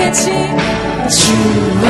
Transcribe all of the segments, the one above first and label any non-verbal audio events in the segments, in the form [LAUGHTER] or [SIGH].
함께 고백합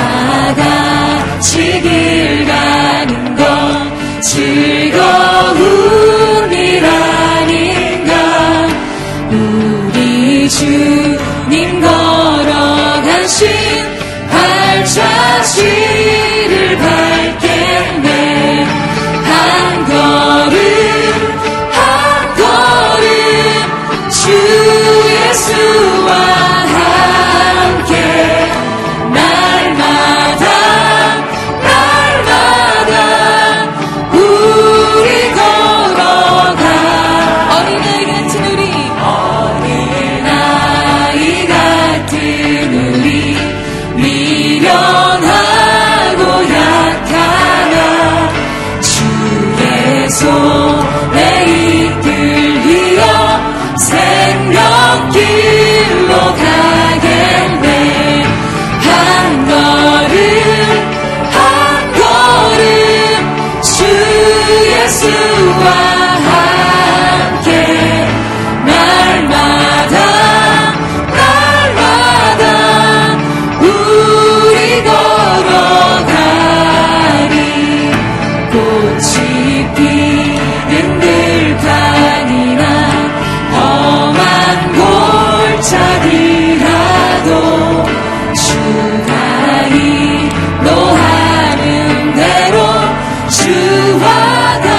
주와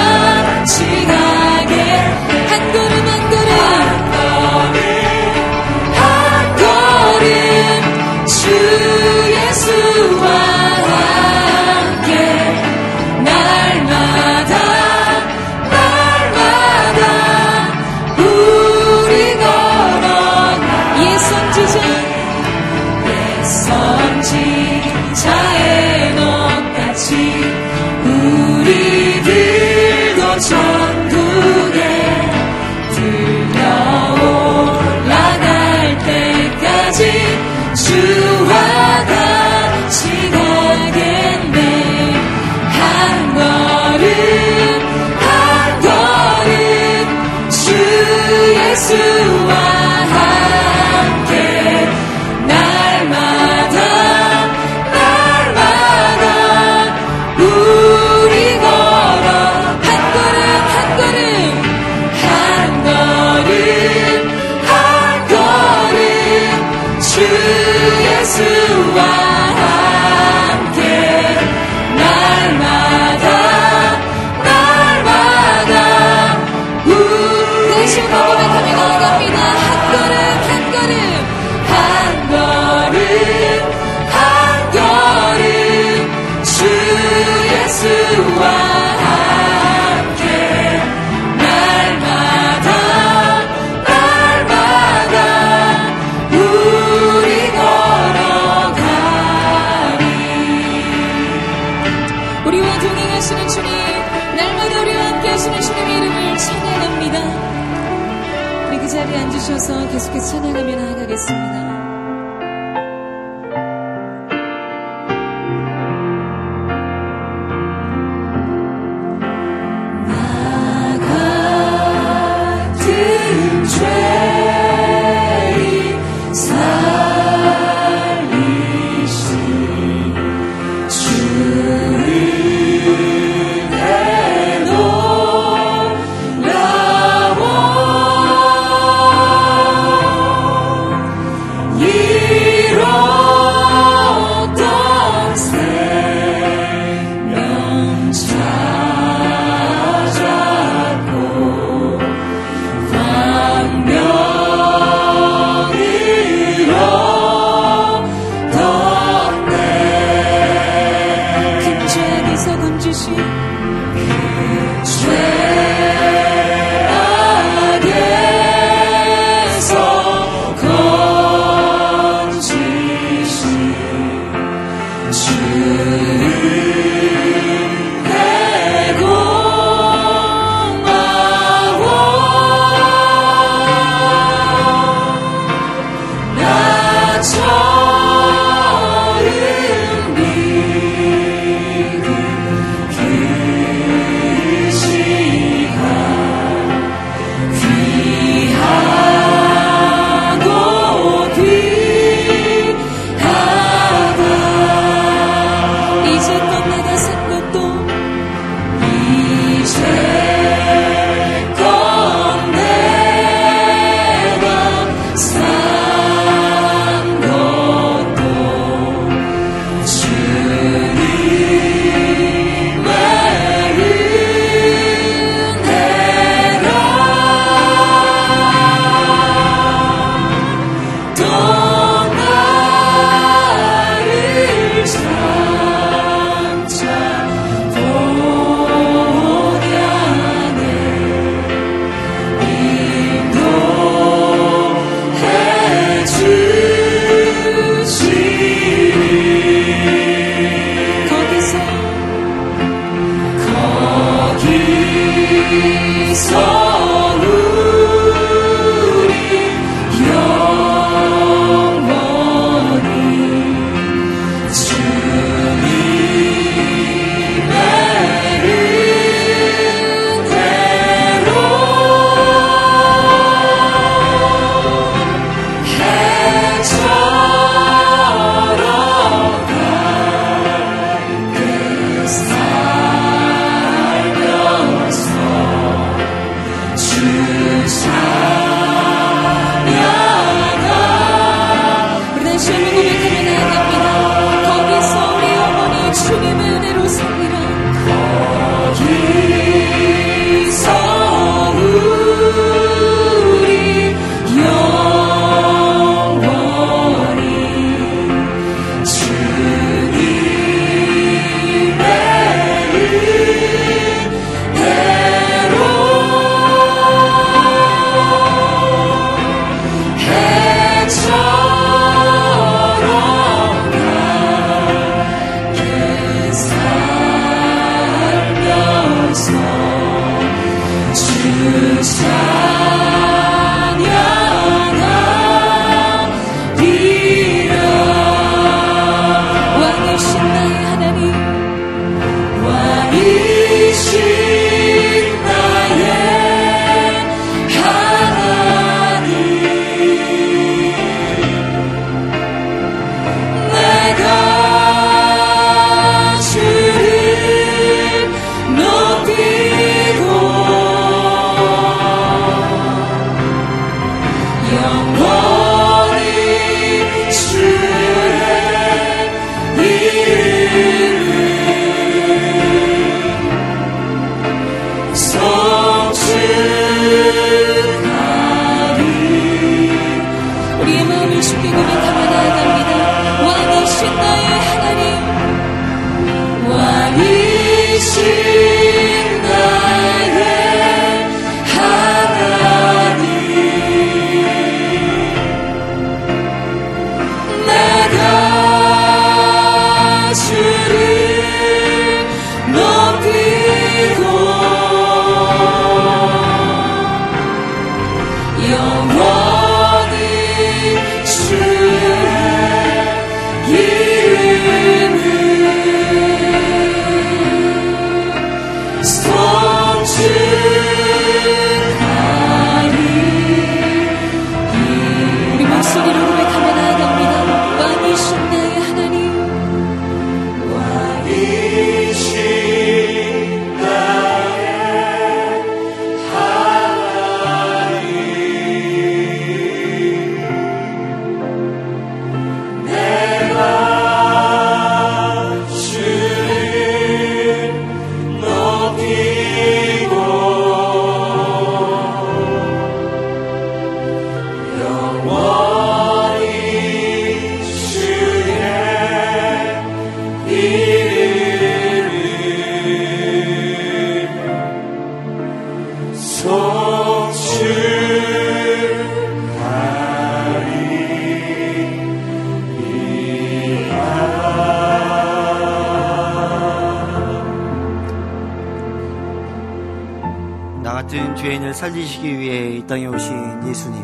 같은 죄인을 살리시기 위해 이 땅에 오신 예수님.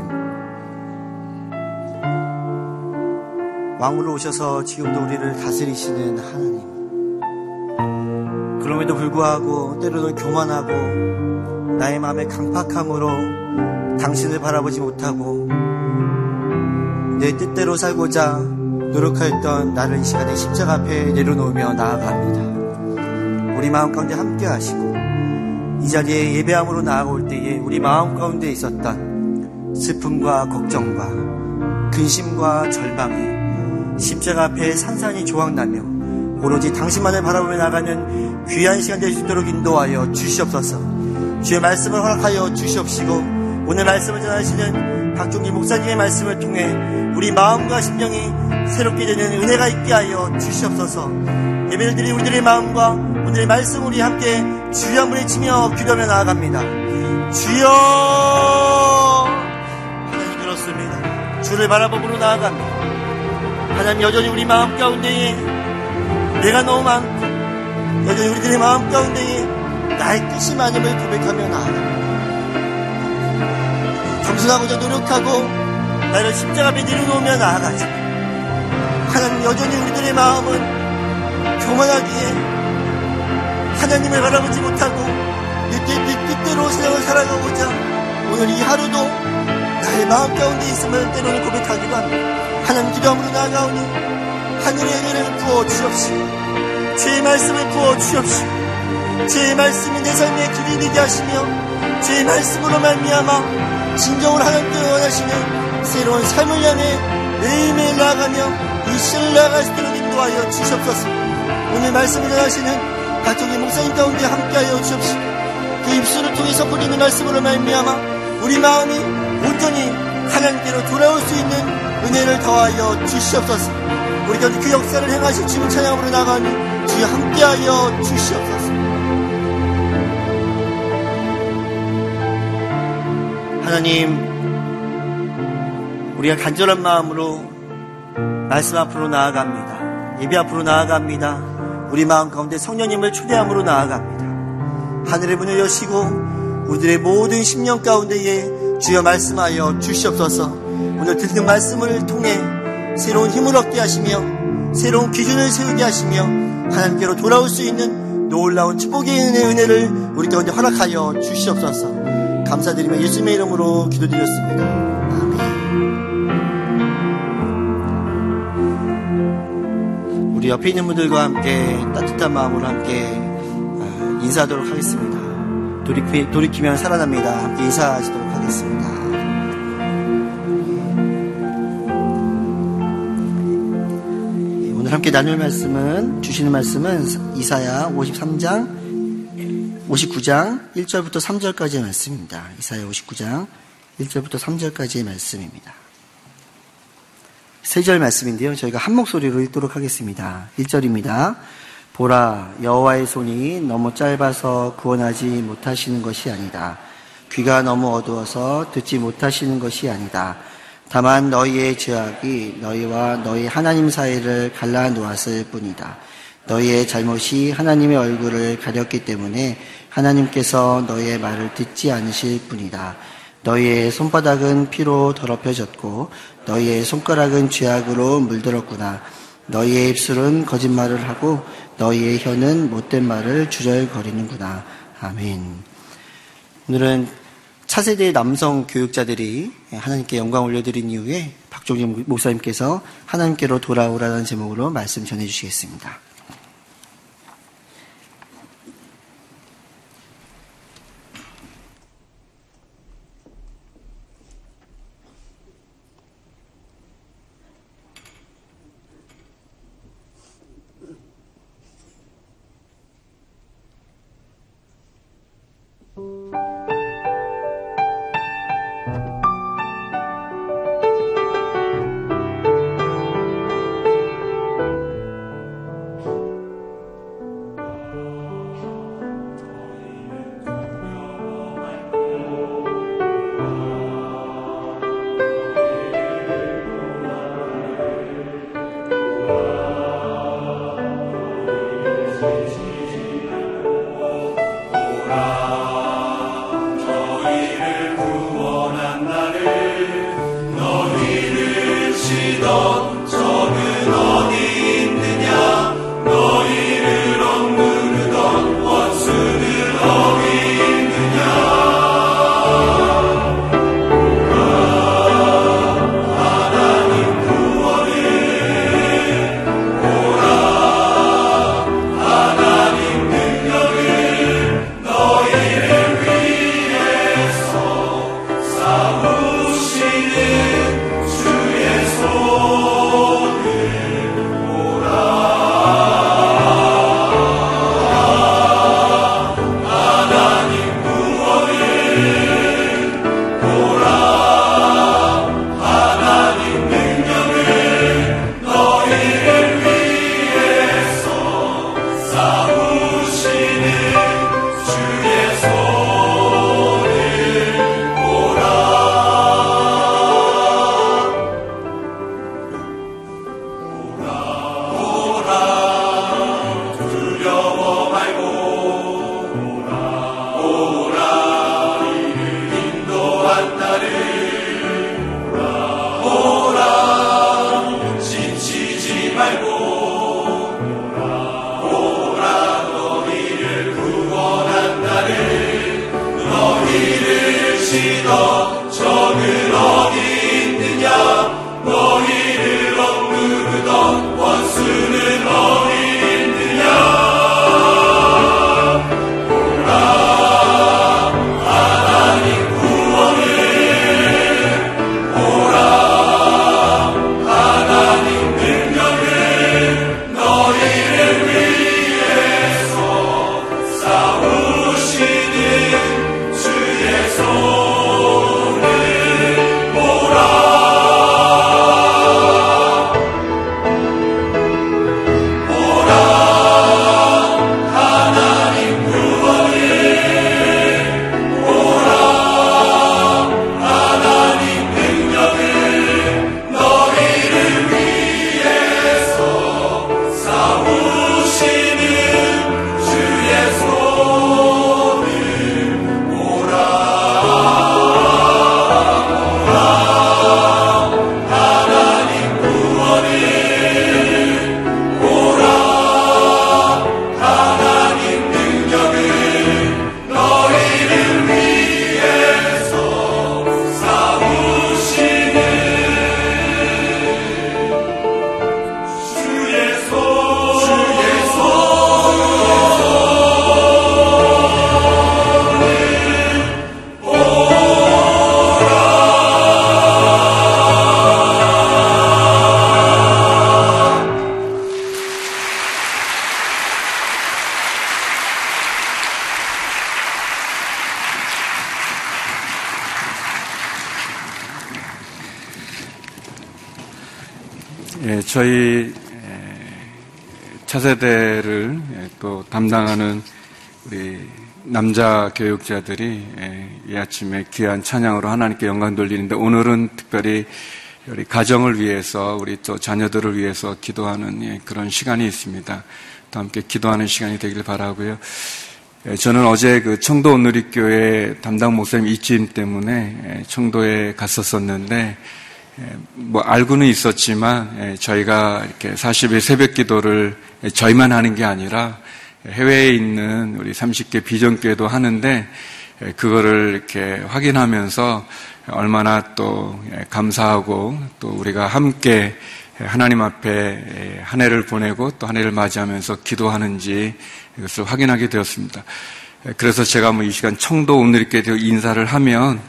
왕으로 오셔서 지금도 우리를 다스리시는 하나님. 그럼에도 불구하고 때로는 교만하고 나의 마음의 강팍함으로 당신을 바라보지 못하고 내 뜻대로 살고자 노력하였던 나를 이 시간에 십자가 앞에 내려놓으며 나아갑니다. 우리 마음 가운데 함께 하시고 이 자리에 예배함으로 나아올 때에 우리 마음 가운데 있었던 슬픔과 걱정과 근심과 절망이 십자가 앞에 산산이 조각나며 오로지 당신만을 바라보며 나가는 귀한 시간 될 수 있도록 인도하여 주시옵소서. 주의 말씀을 허락하여 주시옵시고 오늘 말씀을 전하시는 박종기 목사님의 말씀을 통해 우리 마음과 심령이 새롭게 되는 은혜가 있게 하여 주시옵소서. 예배를 드린 우리들의 마음과 오늘의 말씀 우리 함께 주여 외치며 기도하며 나아갑니다. 주여 하나님 그렇습니다. 주를 바라보므로 나아갑니다. 하나님 여전히 우리 마음 가운데에 내가 너무 많고 여전히 우리들의 마음 가운데에 나의 뜻이 많음을 고백하며 나아갑니다. 겸손하고자 노력하고 나를 십자가 앞에 내려놓으며 나아가지 하나님 여전히 우리들의 마음은 교만하기에 하나님을 바라보지 못하고 내, 뜻, 내 뜻대로 세상을 살아가고자 오늘 이 하루도 나의 마음 가운데 있음을 때로는 고백하기도 합니다. 하나님 기도함으로 나아가오니 하늘의 은혜를 부어 주옵시고 주의 말씀을 부어 주옵시고 주의 말씀이 내 삶의 길이 되게 하시며 주의 말씀으로 말미암아 진정으로 하나님께 원하시는 새로운 삶을 향해 매일매일 나아가며 이 시를 나아갈 수 있도록 인도하여 주시옵소서. 오늘 말씀을 전하시는 가족의 목사님 가운데 함께하여 주옵시고 그 입술을 통해서 뿌리는 말씀으로 말미암아 우리 마음이 온전히 하나님께로 돌아올 수 있는 은혜를 더하여 주시옵소서. 우리 가운데 그 역사를 행하실 주님 찬양으로 나가니 주여 함께하여 주시옵소서. 하나님 우리가 간절한 마음으로 말씀 앞으로 나아갑니다. 예배 앞으로 나아갑니다 우리 마음 가운데 성령님을 초대함으로 나아갑니다. 하늘의 문을 여시고 우리들의 모든 심령 가운데에 주여 말씀하여 주시옵소서 오늘 듣는 말씀을 통해 새로운 힘을 얻게 하시며 새로운 기준을 세우게 하시며 하나님께로 돌아올 수 있는 놀라운 축복의 은혜를 우리 가운데 허락하여 주시옵소서 감사드리며 예수님의 이름으로 기도드렸습니다. 우리 옆에 있는 분들과 함께 따뜻한 마음으로 함께 아, 인사하도록 하겠습니다. 돌이키, 돌이키면 살아납니다. 함께 인사하시도록 하겠습니다. 예, 오늘 함께 나눌 말씀은 주시는 말씀은 이사야 53장 59장 1절부터 3절까지의 말씀입니다. 이사야 59장 1절부터 3절까지의 말씀입니다. 세 절 말씀인데요. 저희가 한 목소리로 읽도록 하겠습니다. 1절입니다. 보라 여호와의 손이 너무 짧아서 구원하지 못하시는 것이 아니다. 귀가 너무 어두워서 듣지 못하시는 것이 아니다. 다만 너희의 죄악이 너희와 너희 하나님 사이를 갈라 놓았을 뿐이다. 너희의 잘못이 하나님의 얼굴을 가렸기 때문에 하나님께서 너희의 말을 듣지 않으실 뿐이다. 너희의 손바닥은 피로 더럽혀졌고 너희의 손가락은 죄악으로 물들었구나. 너희의 입술은 거짓말을 하고 너희의 혀는 못된 말을 주절거리는구나. 아멘. 오늘은 차세대 남성 교육자들이 하나님께 영광 올려드린 이후에 박종진 목사님께서 하나님께로 돌아오라는 제목으로 말씀 전해주시겠습니다. 담당하는 우리 남자 교육자들이 이 아침에 귀한 찬양으로 하나님께 영광 돌리는데 오늘은 특별히 우리 가정을 위해서 우리 또 자녀들을 위해서 기도하는 그런 시간이 있습니다. 또 함께 기도하는 시간이 되길 바라고요. 저는 어제 그 청도 오누리교회 담당 목사님 이침 때문에 청도에 갔었었는데 예, 뭐 알고는 있었지만 예, 저희가 이렇게 40일 새벽 기도를 저희만 하는 게 아니라 해외에 있는 우리 30개 비전교회도 하는데 예, 그거를 이렇게 확인하면서 얼마나 또 감사하고 또 우리가 함께 하나님 앞에 한 해를 보내고 또 한 해를 맞이하면서 기도하는지 이것을 확인하게 되었습니다. 그래서 제가 뭐 이 시간 청도 오늘 이렇게 인사를 하면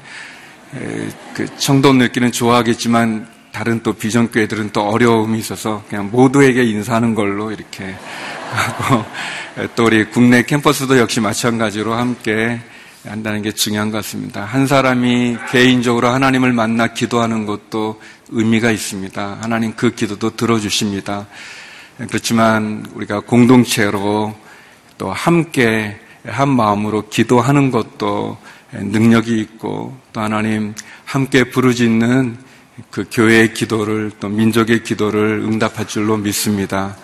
그 청도느끼는 좋아하겠지만 다른 또 비전교회들은 또 어려움이 있어서 그냥 모두에게 인사하는 걸로 이렇게 하고 [LAUGHS] 또 우리 국내 캠퍼스도 역시 마찬가지로 함께 한다는 게 중요한 것 같습니다. 한 사람이 개인적으로 하나님을 만나 기도하는 것도 의미가 있습니다. 하나님 그 기도도 들어주십니다. 그렇지만 우리가 공동체로 또 함께 한 마음으로 기도하는 것도 능력이 있고 또 하나님 함께 부르짖는 그 교회의 기도를 또 민족의 기도를 응답할 줄로 믿습니다.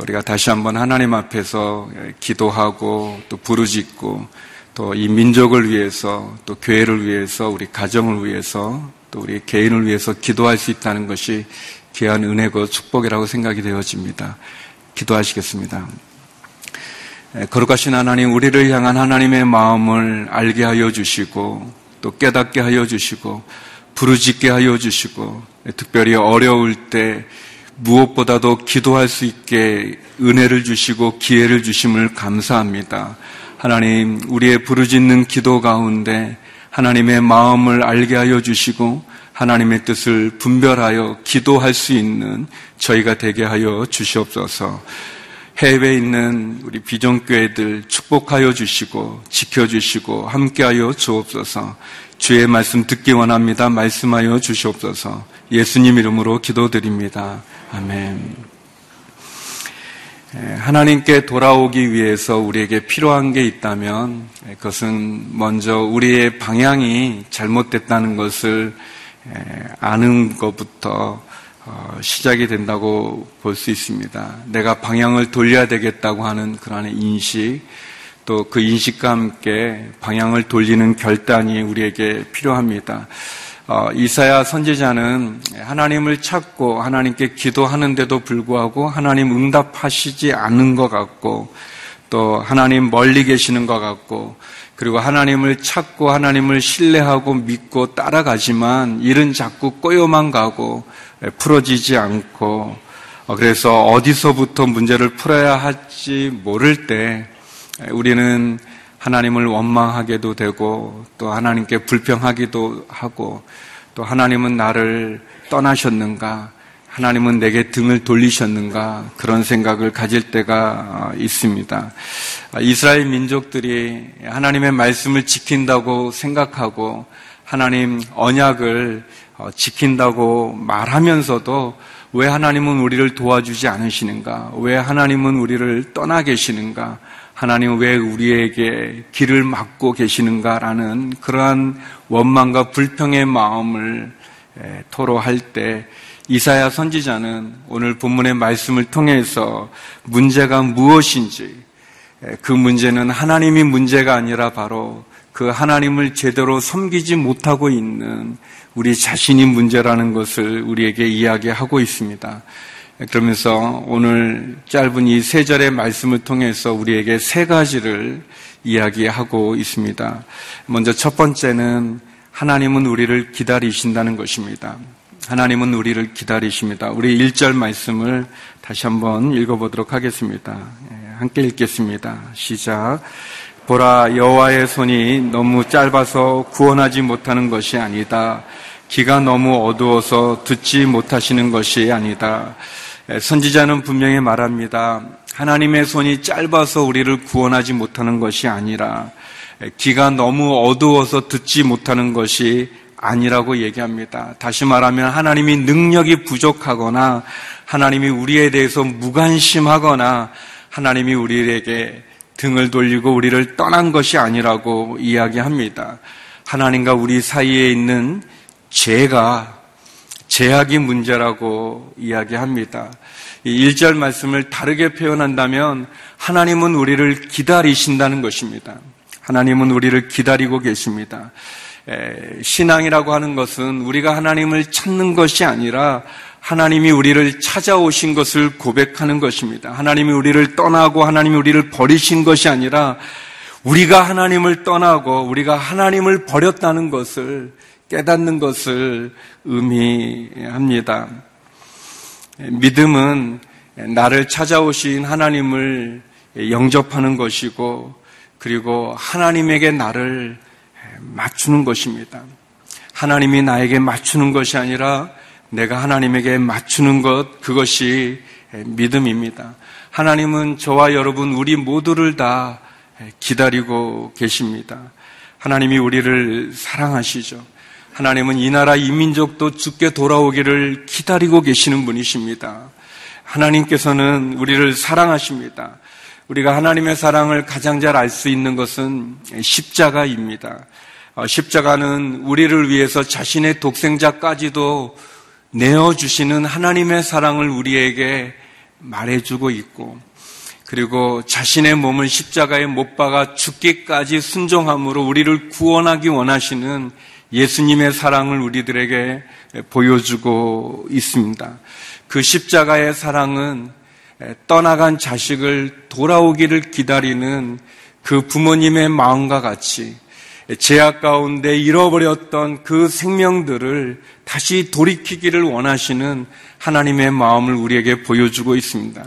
우리가 다시 한번 하나님 앞에서 기도하고 또 부르짖고 또 이 민족을 위해서 또 교회를 위해서 우리 가정을 위해서 또 우리 개인을 위해서 기도할 수 있다는 것이 귀한 은혜고 축복이라고 생각이 되어집니다. 기도하시겠습니다. 거룩하신 하나님, 우리를 향한 하나님의 마음을 알게 하여 주시고, 또 깨닫게 하여 주시고, 부르짖게 하여 주시고, 특별히 어려울 때 무엇보다도 기도할 수 있게 은혜를 주시고 기회를 주심을 감사합니다. 하나님, 우리의 부르짖는 기도 가운데 하나님의 마음을 알게 하여 주시고, 하나님의 뜻을 분별하여 기도할 수 있는 저희가 되게 하여 주시옵소서. 해외에 있는 우리 비전교회들 축복하여 주시고 지켜주시고 함께하여 주옵소서. 주의 말씀 듣기 원합니다. 말씀하여 주시옵소서. 예수님 이름으로 기도드립니다. 아멘. 하나님께 돌아오기 위해서 우리에게 필요한 게 있다면 그것은 먼저 우리의 방향이 잘못됐다는 것을 아는 것부터 어, 시작이 된다고 볼 수 있습니다. 내가 방향을 돌려야 되겠다고 하는 그러한 인식, 또 그 인식과 함께 방향을 돌리는 결단이 우리에게 필요합니다. 어, 이사야 선지자는 하나님을 찾고 하나님께 기도하는데도 불구하고 하나님 응답하시지 않는 것 같고 또 하나님 멀리 계시는 것 같고 그리고 하나님을 찾고 하나님을 신뢰하고 믿고 따라가지만 일은 자꾸 꼬여만 가고 풀어지지 않고 어, 그래서 어디서부터 문제를 풀어야 할지 모를 때 우리는 하나님을 원망하게도 되고 또 하나님께 불평하기도 하고 또 하나님은 나를 떠나셨는가 하나님은 내게 등을 돌리셨는가 그런 생각을 가질 때가 있습니다. 이스라엘 민족들이 하나님의 말씀을 지킨다고 생각하고 하나님 언약을 지킨다고 말하면서도 왜 하나님은 우리를 도와주지 않으시는가? 왜 하나님은 우리를 떠나 계시는가? 하나님 왜 우리에게 길을 막고 계시는가라는 그러한 원망과 불평의 마음을 토로할 때 이사야 선지자는 오늘 본문의 말씀을 통해서 문제가 무엇인지 그 문제는 하나님이 문제가 아니라 바로 그 하나님을 제대로 섬기지 못하고 있는 우리 자신이 문제라는 것을 우리에게 이야기하고 있습니다. 그러면서 오늘 짧은 이 세 절의 말씀을 통해서 우리에게 세 가지를 이야기하고 있습니다. 먼저 첫 번째는 하나님은 우리를 기다리신다는 것입니다. 하나님은 우리를 기다리십니다. 우리 1절 말씀을 다시 한번 읽어보도록 하겠습니다. 예, 함께 읽겠습니다. 시작. 보라 여호와의 손이 너무 짧아서 구원하지 못하는 것이 아니다. 기가 너무 어두워서 듣지 못하시는 것이 아니다. 예, 선지자는 분명히 말합니다. 하나님의 손이 짧아서 우리를 구원하지 못하는 것이 아니라 기가 예, 너무 어두워서 듣지 못하는 것이 아니라고 얘기합니다. 다시 말하면 하나님이 능력이 부족하거나 하나님이 우리에 대해서 무관심하거나 하나님이 우리에게 등을 돌리고 우리를 떠난 것이 아니라고 이야기합니다. 하나님과 우리 사이에 있는 죄가 제약이 문제라고 이야기합니다. 이 1절 말씀을 다르게 표현한다면 하나님은 우리를 기다리신다는 것입니다. 하나님은 우리를 기다리고 계십니다. 신앙이라고 하는 것은 우리가 하나님을 찾는 것이 아니라 하나님이 우리를 찾아오신 것을 고백하는 것입니다. 하나님이 우리를 떠나고 하나님이 우리를 버리신 것이 아니라 우리가 하나님을 떠나고 우리가 하나님을 버렸다는 것을 깨닫는 것을 의미합니다. 믿음은 나를 찾아오신 하나님을 영접하는 것이고 그리고 하나님에게 나를 맞추는 것입니다. 하나님이 나에게 맞추는 것이 아니라 내가 하나님에게 맞추는 것, 그것이 믿음입니다. 하나님은 저와 여러분, 우리 모두를 다 기다리고 계십니다. 하나님이 우리를 사랑하시죠. 하나님은 이 나라 이민족도 죽게 돌아오기를 기다리고 계시는 분이십니다. 하나님께서는 우리를 사랑하십니다. 우리가 하나님의 사랑을 가장 잘 알 수 있는 것은 십자가입니다. 어, 십자가는 우리를 위해서 자신의 독생자까지도 내어주시는 하나님의 사랑을 우리에게 말해주고 있고, 그리고 자신의 몸을 십자가에 못 박아 죽기까지 순종함으로 우리를 구원하기 원하시는 예수님의 사랑을 우리들에게 보여주고 있습니다. 그 십자가의 사랑은 떠나간 자식을 돌아오기를 기다리는 그 부모님의 마음과 같이 제약 가운데 잃어버렸던 그 생명들을 다시 돌이키기를 원하시는 하나님의 마음을 우리에게 보여주고 있습니다.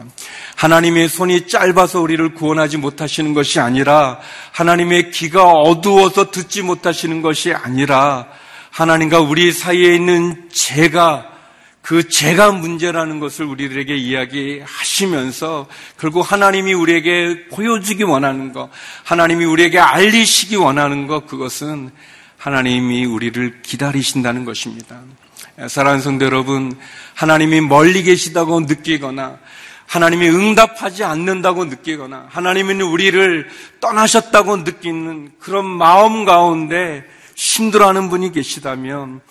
하나님의 손이 짧아서 우리를 구원하지 못하시는 것이 아니라 하나님의 귀가 어두워서 듣지 못하시는 것이 아니라 하나님과 우리 사이에 있는 죄가 그 죄가 문제라는 것을 우리들에게 이야기하시면서 결국 하나님이 우리에게 보여주기 원하는 것, 하나님이 우리에게 알리시기 원하는 것, 그것은 하나님이 우리를 기다리신다는 것입니다. 사랑하는 성도 여러분, 하나님이 멀리 계시다고 느끼거나 하나님이 응답하지 않는다고 느끼거나 하나님은 우리를 떠나셨다고 느끼는 그런 마음 가운데 힘들어하는 분이 계시다면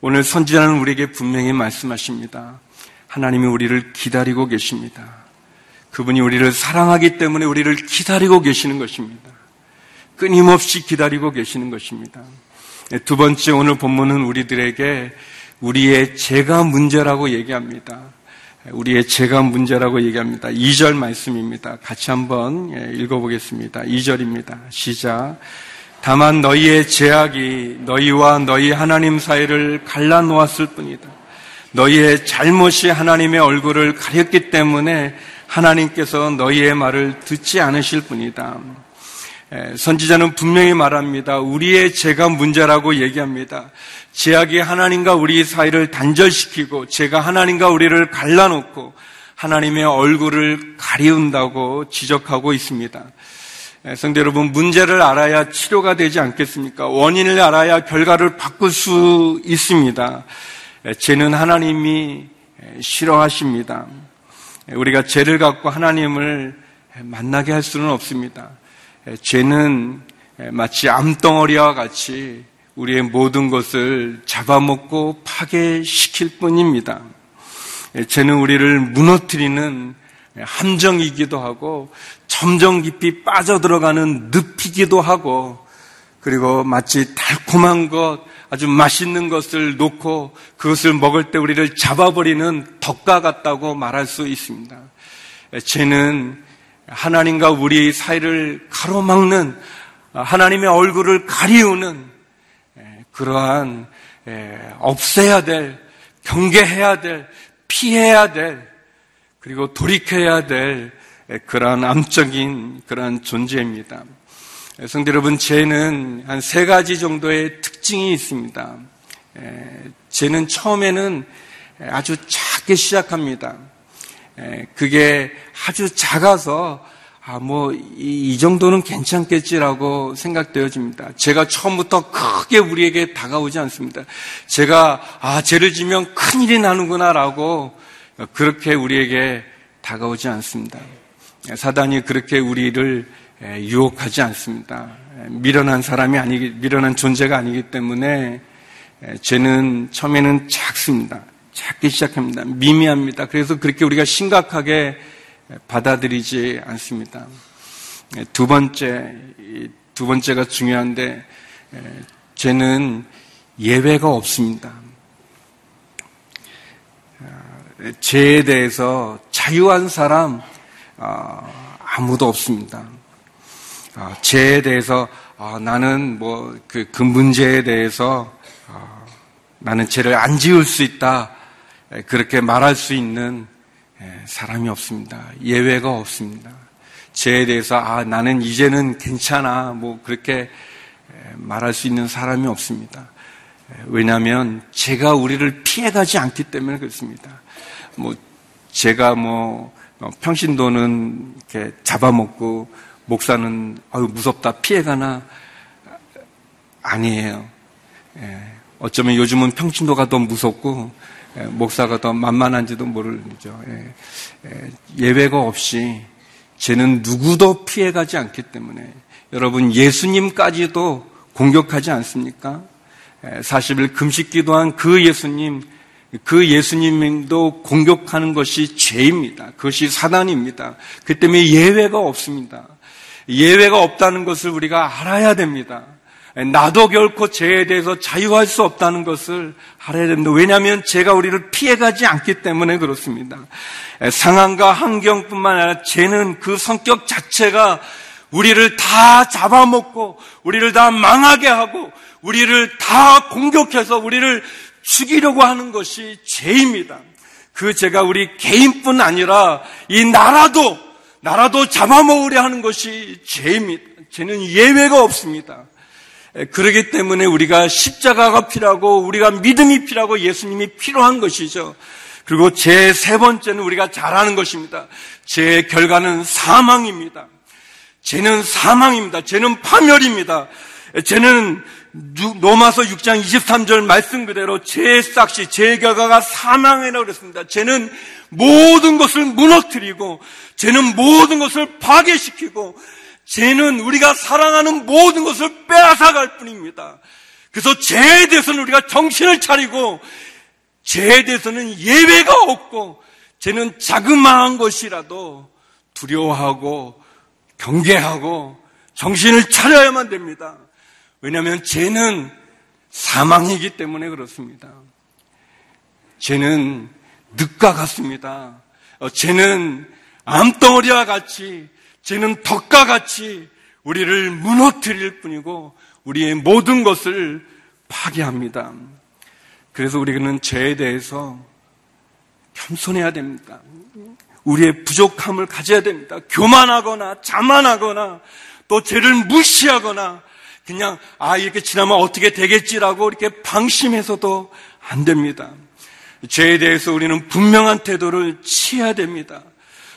오늘 선지자는 우리에게 분명히 말씀하십니다. 하나님이 우리를 기다리고 계십니다. 그분이 우리를 사랑하기 때문에 우리를 기다리고 계시는 것입니다. 끊임없이 기다리고 계시는 것입니다. 두 번째 오늘 본문은 우리들에게 우리의 죄가 문제라고 얘기합니다. 우리의 죄가 문제라고 얘기합니다. 2절 말씀입니다. 같이 한번 예, 읽어보겠습니다. 2절입니다. 시작. 다만 너희의 죄악이 너희와 너희 하나님 사이를 갈라놓았을 뿐이다. 너희의 잘못이 하나님의 얼굴을 가렸기 때문에 하나님께서 너희의 말을 듣지 않으실 뿐이다. 선지자는 분명히 말합니다. 우리의 죄가 문제라고 얘기합니다. 죄악이 하나님과 우리 사이를 단절시키고 죄가 하나님과 우리를 갈라놓고 하나님의 얼굴을 가리운다고 지적하고 있습니다. 성대 여러분, 문제를 알아야 치료가 되지 않겠습니까? 원인을 알아야 결과를 바꿀 수 있습니다. 죄는 하나님이 싫어하십니다. 우리가 죄를 갖고 하나님을 만나게 할 수는 없습니다. 죄는 마치 암덩어리와 같이 우리의 모든 것을 잡아먹고 파괴시킬 뿐입니다. 죄는 우리를 무너뜨리는 함정이기도 하고 점점 깊이 빠져들어가는 늪이기도 하고 그리고 마치 달콤한 것, 아주 맛있는 것을 놓고 그것을 먹을 때 우리를 잡아버리는 덕과 같다고 말할 수 있습니다. 죄는 하나님과 우리 사이를 가로막는 하나님의 얼굴을 가리우는 그러한 없애야 될, 경계해야 될, 피해야 될, 그리고 돌이켜야 될 그러한 암적인 그러한 존재입니다. 성대 여러분, 죄는 한 세 가지 정도의 특징이 있습니다. 죄는 처음에는 아주 작게 시작합니다. 그게 아주 작아서 아, 뭐, 이, 이, 정도는 괜찮겠지라고 생각되어집니다. 제가 처음부터 크게 우리에게 다가오지 않습니다. 제가, 아, 죄를 지면 큰일이 나는구나라고 그렇게 우리에게 다가오지 않습니다. 사단이 그렇게 우리를 유혹하지 않습니다. 미련한 사람이 아니기, 미련한 존재가 아니기 때문에 죄는 처음에는 작습니다. 작게 시작합니다. 미미합니다. 그래서 그렇게 우리가 심각하게 받아들이지 않습니다. 두 번째, 두 번째가 중요한데, 죄는 예외가 없습니다. 죄에 대해서 자유한 사람 어, 아무도 없습니다. 어, 죄에 대해서 어, 나는 뭐 그 그 문제에 대해서 나는 죄를 안 지을 수 있다 그렇게 말할 수 있는 사람이 없습니다. 예외가 없습니다. 죄에 대해서 아 나는 이제는 괜찮아 뭐 그렇게 말할 수 있는 사람이 없습니다. 왜냐하면 죄가 우리를 피해가지 않기 때문에 그렇습니다. 뭐 제가 뭐 평신도는 이렇게 잡아먹고 목사는 아유 무섭다 피해가나 아니에요. 어쩌면 요즘은 평신도가 더 무섭고 예, 목사가 더 만만한지도 모르죠. 예, 예, 예외가 없이 죄는 누구도 피해가지 않기 때문에 여러분 예수님까지도 공격하지 않습니까? 40일 금식 기도한 그 예수님, 그 예수님도 공격하는 것이 죄입니다. 그것이 사단입니다. 그 때문에 예외가 없습니다. 예외가 없다는 것을 우리가 알아야 됩니다. 나도 결코 죄에 대해서 자유할 수 없다는 것을 알아야 됩니다. 왜냐하면 죄가 우리를 피해가지 않기 때문에 그렇습니다. 상황과 환경뿐만 아니라 죄는 그 성격 자체가 우리를 다 잡아먹고 우리를 다 망하게 하고 우리를 다 공격해서 우리를 죽이려고 하는 것이 죄입니다. 그 죄가 우리 개인뿐 아니라 이 나라도 나라도 잡아먹으려 하는 것이 죄입니다. 죄는 예외가 없습니다. 그러기 때문에 우리가 십자가가 필요하고 우리가 믿음이 필요하고 예수님이 필요한 것이죠. 그리고 제 세 번째는 우리가 잘하는 것입니다. 제 결과는 사망입니다. 죄는 사망입니다. 죄는 파멸입니다. 죄는 로마서 6장 23절 말씀 그대로 죄의 싹시, 죄의 결과가 사망이라고 그랬습니다. 죄는 모든 것을 무너뜨리고, 죄는 모든 것을 파괴시키고, 죄는 우리가 사랑하는 모든 것을 빼앗아갈 뿐입니다. 그래서 죄에 대해서는 우리가 정신을 차리고 죄에 대해서는 예외가 없고 죄는 자그마한 것이라도 두려워하고 경계하고 정신을 차려야만 됩니다. 왜냐하면 죄는 사망이기 때문에 그렇습니다. 죄는 늑과 같습니다. 어, 쟤는 암덩어리와 같이, 쟤는 덕과 같이 우리를 무너뜨릴 뿐이고 우리의 모든 것을 파괴합니다. 그래서 우리는 죄에 대해서 겸손해야 됩니다. 우리의 부족함을 가져야 됩니다. 교만하거나 자만하거나 또 죄를 무시하거나 그냥 아 이렇게 지나면 어떻게 되겠지라고 이렇게 방심해서도 안 됩니다. 죄에 대해서 우리는 분명한 태도를 취해야 됩니다.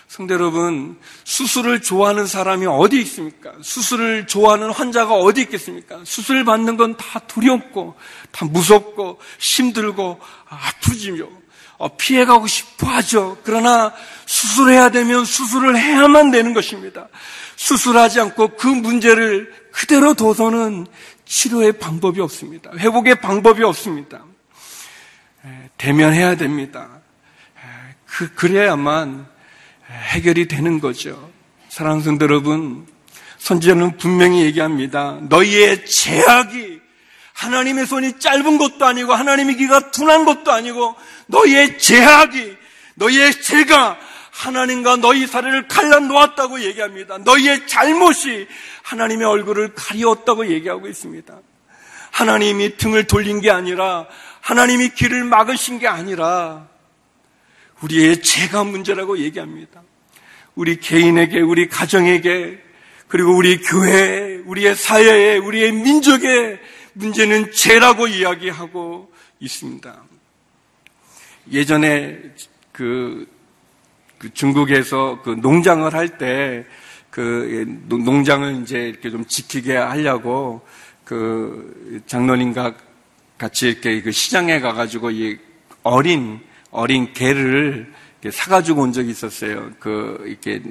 성대 여러분, 수술을 좋아하는 사람이 어디 있습니까? 수술을 좋아하는 환자가 어디 있겠습니까? 수술 받는 건 다 두렵고, 다 무섭고, 힘들고, 아프지며, 어, 피해가고 싶어 하죠. 그러나 수술해야 되면 수술을 해야만 되는 것입니다. 수술하지 않고 그 문제를 그대로 둬서는 치료의 방법이 없습니다. 회복의 방법이 없습니다. 대면해야 됩니다. 그, 그래야만 해결이 되는 거죠. 사랑하는 성도 여러분, 선지자는 분명히 얘기합니다. 너희의 제약이 하나님의 손이 짧은 것도 아니고 하나님의 귀가 둔한 것도 아니고 너희의 제약이 너희의 죄가 하나님과 너희 사례를 갈라 놓았다고 얘기합니다. 너희의 잘못이 하나님의 얼굴을 가리웠다고 얘기하고 있습니다. 하나님이 등을 돌린 게 아니라 하나님이 길을 막으신 게 아니라 우리의 죄가 문제라고 얘기합니다. 우리 개인에게, 우리 가정에게, 그리고 우리 교회에, 우리의 사회에, 우리의 민족에 문제는 죄라고 이야기하고 있습니다. 예전에 그, 그 중국에서 그 농장을 할 때 그 농장을 이제 이렇게 좀 지키게 하려고 그 장로님과 같이 이렇게 그 시장에 가가지고 이 어린 어린 개를 사가지고 온 적이 있었어요. 그, 이렇게,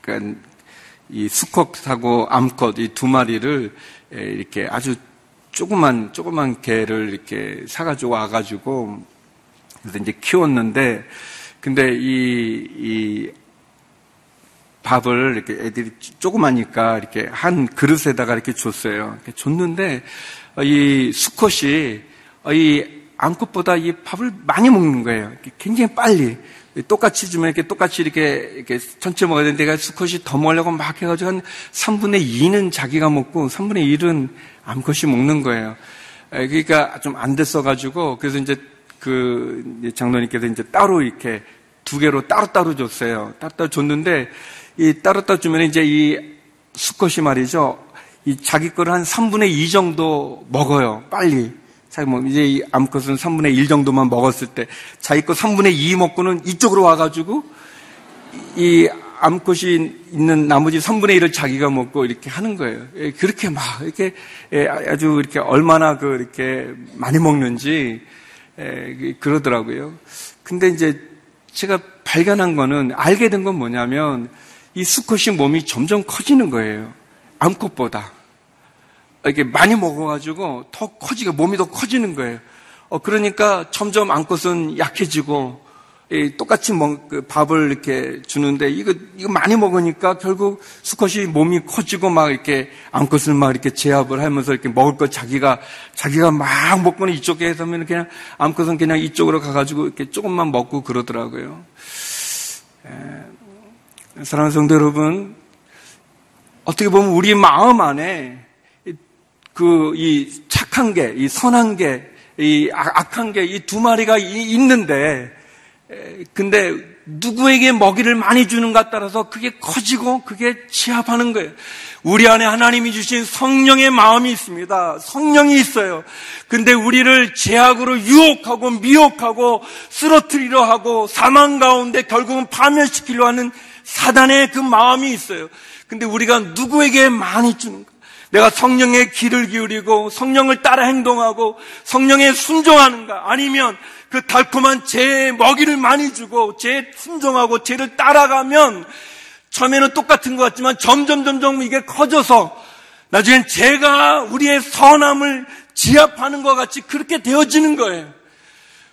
그러니까 이 수컷하고 암컷 이 두 마리를 이렇게 아주 조그만, 조그만 개를 이렇게 사가지고 와가지고, 그래서 이제 키웠는데, 근데 이, 이 밥을 이렇게 애들이 조그마니까 이렇게 한 그릇에다가 이렇게 줬어요. 이렇게 줬는데, 이 수컷이 이 암컷보다 이 밥을 많이 먹는 거예요. 굉장히 빨리. 똑같이 주면 이렇게 똑같이 이렇게, 이렇게 천천히 먹어야 되는데 내가 수컷이 더 먹으려고 막 해가지고 한 3분의 2는 자기가 먹고 3분의 1은 암컷이 먹는 거예요. 그러니까 좀 안 됐어가지고 그래서 이제 그 장로님께서 이제 따로 이렇게 두 개로 따로따로 줬어요. 따로따로 줬는데 이 따로따로 주면 이제 이 수컷이 말이죠. 이 자기 거를 한 3분의 2 정도 먹어요. 빨리. 자기 뭐 이제 이 암컷은 3분의 1 정도만 먹었을 때 자기 거 3분의 2 먹고는 이쪽으로 와가지고 이 암컷이 있는 나머지 3분의 1을 자기가 먹고 이렇게 하는 거예요. 예, 그렇게 막 이렇게 예, 아주 이렇게 얼마나 그 이렇게 많이 먹는지 예, 그러더라고요. 근데 이제 제가 발견한 거는 알게 된 건 뭐냐면 이 수컷이 몸이 점점 커지는 거예요. 암컷보다. 이렇게 많이 먹어가지고 더 커지고 몸이 더 커지는 거예요. 어, 그러니까 점점 암컷은 약해지고 예, 똑같이 먹, 그 밥을 이렇게 주는데 이거 이거 많이 먹으니까 결국 수컷이 몸이 커지고 막 이렇게 암컷을 막 이렇게 제압을 하면서 이렇게 먹을 것 자기가 자기가 막 먹고는 이쪽에 해서면 그냥 암컷은 그냥 이쪽으로 가가지고 이렇게 조금만 먹고 그러더라고요. 에, 사랑하는 성도 여러분, 어떻게 보면 우리 마음 안에 그 이 착한 게, 이 선한 게, 이 악한 게이두 마리가 있는데, 근데 누구에게 먹이를 많이 주는가 따라서 그게 커지고 그게 취합하는 거예요. 우리 안에 하나님이 주신 성령의 마음이 있습니다. 성령이 있어요. 근데 우리를 제약으로 유혹하고 미혹하고 쓰러뜨리려 하고 사망 가운데 결국은 파멸시키려 하는 사단의 그 마음이 있어요. 근데 우리가 누구에게 많이 주는가? 내가 성령의 귀를 기울이고 성령을 따라 행동하고 성령에 순종하는가? 아니면 그 달콤한 죄의 먹이를 많이 주고 죄에 순종하고 죄를 따라가면 처음에는 똑같은 것 같지만 점점 점점 이게 커져서 나중엔 죄가 우리의 선함을 지압하는 것 같이 그렇게 되어지는 거예요.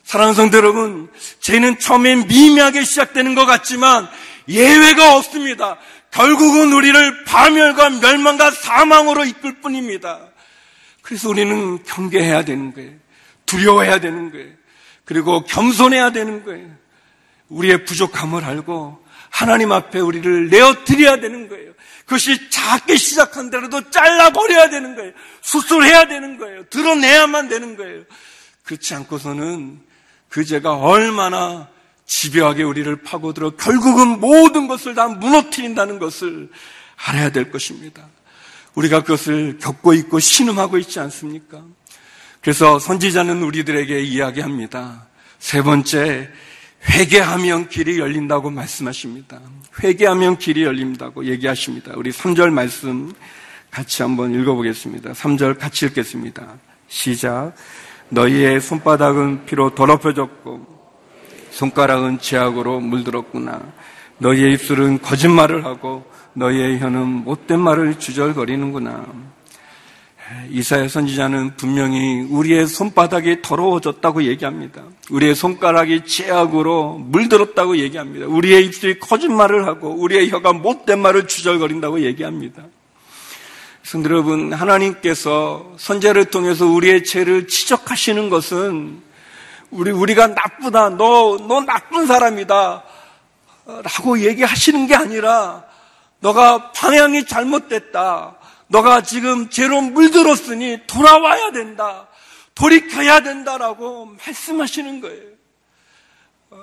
사랑하는 성도 여러분, 죄는 처음엔 미미하게 시작되는 것 같지만 예외가 없습니다. 결국은 우리를 파멸과 멸망과 사망으로 이끌 뿐입니다. 그래서 우리는 경계해야 되는 거예요. 두려워해야 되는 거예요. 그리고 겸손해야 되는 거예요. 우리의 부족함을 알고 하나님 앞에 우리를 내어드려야 되는 거예요. 그것이 작게 시작한 대로도 잘라버려야 되는 거예요. 수술해야 되는 거예요. 드러내야만 되는 거예요. 그렇지 않고서는 그 죄가 얼마나 집요하게 우리를 파고들어 결국은 모든 것을 다 무너뜨린다는 것을 알아야 될 것입니다. 우리가 그것을 겪고 있고 신음하고 있지 않습니까? 그래서 선지자는 우리들에게 이야기합니다. 세 번째, 회개하면 길이 열린다고 말씀하십니다. 회개하면 길이 열린다고 얘기하십니다. 우리 3절 말씀 같이 한번 읽어보겠습니다. 3절 같이 읽겠습니다. 시작. 너희의 손바닥은 피로 더럽혀졌고 손가락은 제약으로 물들었구나. 너희의 입술은 거짓말을 하고 너희의 혀는 못된 말을 주절거리는구나. 이사야 선지자는 분명히 우리의 손바닥이 더러워졌다고 얘기합니다. 우리의 손가락이 제약으로 물들었다고 얘기합니다. 우리의 입술이 거짓말을 하고 우리의 혀가 못된 말을 주절거린다고 얘기합니다. 성도 여러분, 하나님께서 선제를 통해서 우리의 죄를 지적하시는 것은 우리, 우리가 나쁘다, 너, 너 나쁜 사람이다. 라고 얘기하시는 게 아니라, 너가 방향이 잘못됐다. 너가 지금 죄로 물들었으니 돌아와야 된다. 돌이켜야 된다라고 말씀하시는 거예요.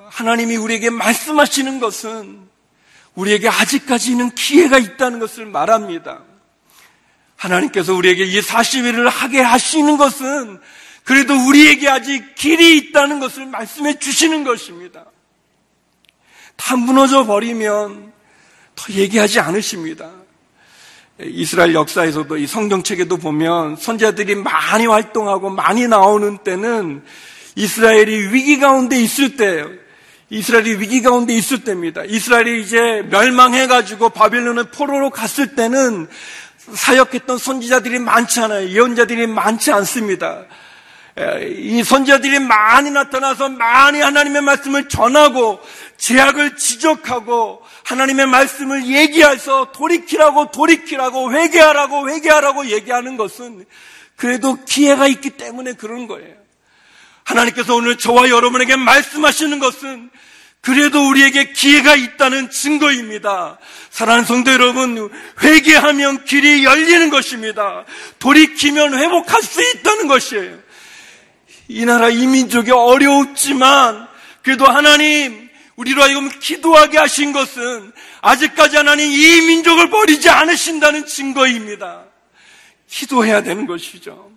하나님이 우리에게 말씀하시는 것은 우리에게 아직까지는 기회가 있다는 것을 말합니다. 하나님께서 우리에게 이 40일을 하게 하시는 것은 그래도 우리에게 아직 길이 있다는 것을 말씀해 주시는 것입니다. 다 무너져 버리면 더 얘기하지 않으십니다. 이스라엘 역사에서도 이 성경책에도 보면 선자들이 많이 활동하고 많이 나오는 때는 이스라엘이 위기 가운데 있을 때예요. 이스라엘이 위기 가운데 있을 때입니다. 이스라엘이 이제 멸망해가지고 바빌론의 포로로 갔을 때는 사역했던 선지자들이 많지 않아요. 예언자들이 많지 않습니다. 이 선지자들이 많이 나타나서 많이 하나님의 말씀을 전하고 제약을 지적하고 하나님의 말씀을 얘기해서 돌이키라고 돌이키라고 회개하라고 회개하라고 얘기하는 것은 그래도 기회가 있기 때문에 그런 거예요. 하나님께서 오늘 저와 여러분에게 말씀하시는 것은 그래도 우리에게 기회가 있다는 증거입니다. 사랑하는 성도 여러분, 회개하면 길이 열리는 것입니다. 돌이키면 회복할 수 있다는 것이에요. 이 나라 이 민족이 어려웠지만 그래도 하나님 우리로 하여금 기도하게 하신 것은 아직까지 하나님 이 민족을 버리지 않으신다는 증거입니다. 기도해야 되는 것이죠.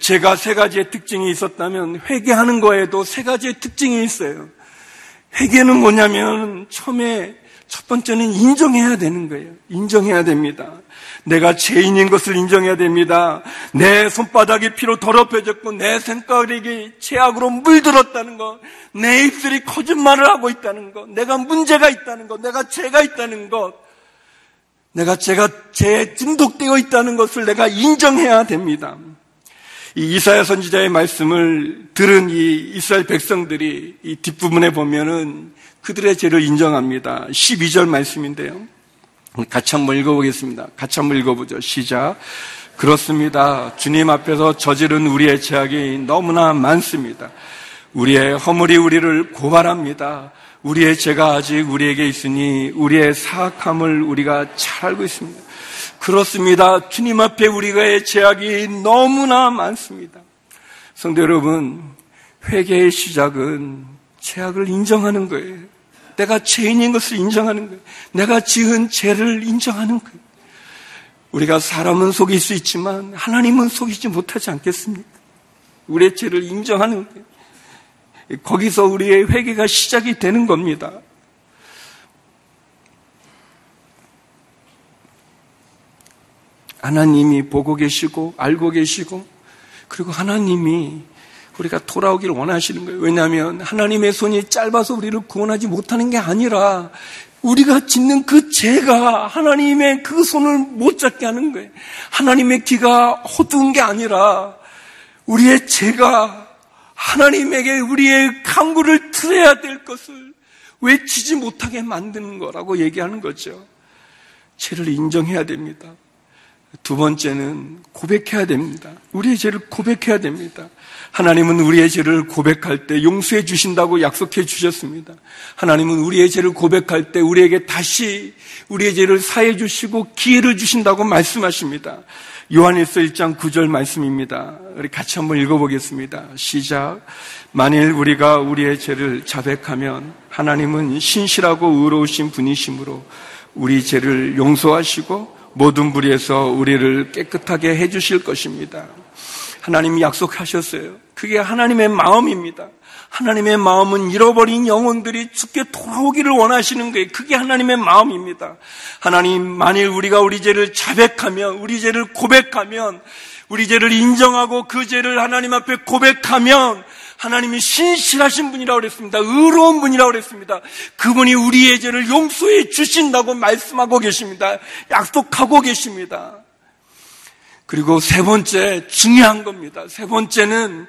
제가 세 가지의 특징이 있었다면 회개하는 거에도 세 가지의 특징이 있어요. 회개는 뭐냐면 처음에 첫 번째는 인정해야 되는 거예요. 인정해야 됩니다. 내가 죄인인 것을 인정해야 됩니다. 내 손바닥이 피로 더럽혀졌고 내 생각이 죄악으로 물들었다는 것, 내 입술이 거짓말을 하고 있다는 것, 내가 문제가 있다는 것, 내가 죄가 있다는 것, 내가 제가 죄에 중독되어 있다는 것을 내가 인정해야 됩니다. 이 이사야 선지자의 말씀을 들은 이 이스라엘 백성들이 이 뒷부분에 보면은 그들의 죄를 인정합니다. 12절 말씀인데요. 같이 한번 읽어보겠습니다. 같이 한번 읽어보죠. 시작. 그렇습니다. 주님 앞에서 저지른 우리의 죄악이 너무나 많습니다. 우리의 허물이 우리를 고발합니다. 우리의 죄가 아직 우리에게 있으니 우리의 사악함을 우리가 잘 알고 있습니다. 그렇습니다. 주님 앞에 우리가의 죄악이 너무나 많습니다. 성도 여러분, 회개의 시작은 죄악을 인정하는 거예요. 내가 죄인인 것을 인정하는 거예요. 내가 지은 죄를 인정하는 거예요. 우리가 사람은 속일 수 있지만 하나님은 속이지 못하지 않겠습니까? 우리의 죄를 인정하는 거예요. 거기서 우리의 회개가 시작이 되는 겁니다. 하나님이 보고 계시고 알고 계시고 그리고 하나님이 우리가 돌아오기를 원하시는 거예요. 왜냐하면 하나님의 손이 짧아서 우리를 구원하지 못하는 게 아니라 우리가 짓는 그 죄가 하나님의 그 손을 못 잡게 하는 거예요. 하나님의 귀가 호두운 게 아니라 우리의 죄가 하나님에게 우리의 강구를 들어야 될 것을 외치지 못하게 만드는 거라고 얘기하는 거죠. 죄를 인정해야 됩니다. 두 번째는 고백해야 됩니다. 우리의 죄를 고백해야 됩니다. 하나님은 우리의 죄를 고백할 때 용서해 주신다고 약속해 주셨습니다. 하나님은 우리의 죄를 고백할 때 우리에게 다시 우리의 죄를 사해 주시고 기회를 주신다고 말씀하십니다. 요한일서 1장 9절 말씀입니다. 우리 같이 한번 읽어보겠습니다. 시작. 만일 우리가 우리의 죄를 자백하면 하나님은 신실하고 의로우신 분이시므로 우리 죄를 용서하시고 모든 불의에서 우리를 깨끗하게 해주실 것입니다. 하나님이 약속하셨어요. 그게 하나님의 마음입니다. 하나님의 마음은 잃어버린 영혼들이 죽게 돌아오기를 원하시는 거예요. 그게 하나님의 마음입니다. 하나님, 만일 우리가 우리 죄를 자백하면, 우리 죄를 고백하면, 우리 죄를 인정하고 그 죄를 하나님 앞에 고백하면, 하나님이 신실하신 분이라고 그랬습니다. 의로운 분이라고 그랬습니다. 그분이 우리의 죄를 용서해 주신다고 말씀하고 계십니다. 약속하고 계십니다. 그리고 세 번째, 중요한 겁니다. 세 번째는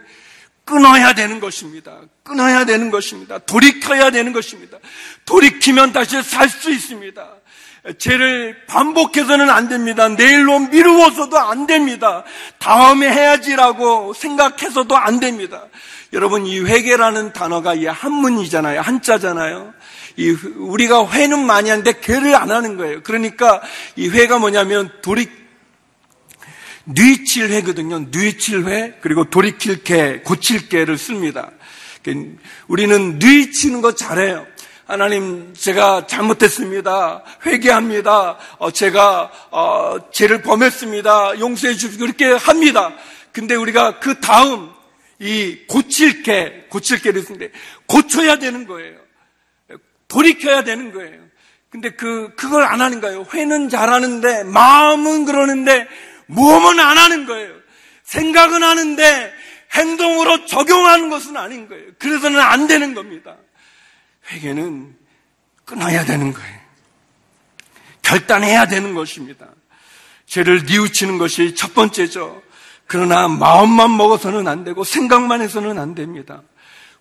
끊어야 되는 것입니다. 끊어야 되는 것입니다. 돌이켜야 되는 것입니다. 돌이키면 다시 살 수 있습니다. 죄를 반복해서는 안 됩니다. 내일로 미루어서도 안 됩니다. 다음에 해야지라고 생각해서도 안 됩니다. 여러분 이 회개라는 단어가 이 한문이잖아요. 한자잖아요. 이 우리가 회는 많이 하는데 괴를 안 하는 거예요. 그러니까 이 회가 뭐냐면 돌이 뉘칠회거든요. 뉘칠회 그리고 돌이킬게 고칠게를 씁니다. 우리는 뉘치는 거 잘해요. 하나님, 제가 잘못했습니다. 회개합니다. 어, 제가 어, 죄를 범했습니다. 용서해 주시고 그렇게 합니다. 근데 우리가 그 다음 이 고칠게, 고칠게를 쓰는데 고쳐야 되는 거예요. 돌이켜야 되는 거예요. 근데 그, 그걸 안 하는 거예요. 회는 잘하는데, 마음은 그러는데, 몸은 안 하는 거예요. 생각은 하는데, 행동으로 적용하는 것은 아닌 거예요. 그래서는 안 되는 겁니다. 회개는 끊어야 되는 거예요. 결단해야 되는 것입니다. 죄를 뉘우치는 것이 첫 번째죠. 그러나 마음만 먹어서는 안 되고 생각만 해서는 안 됩니다.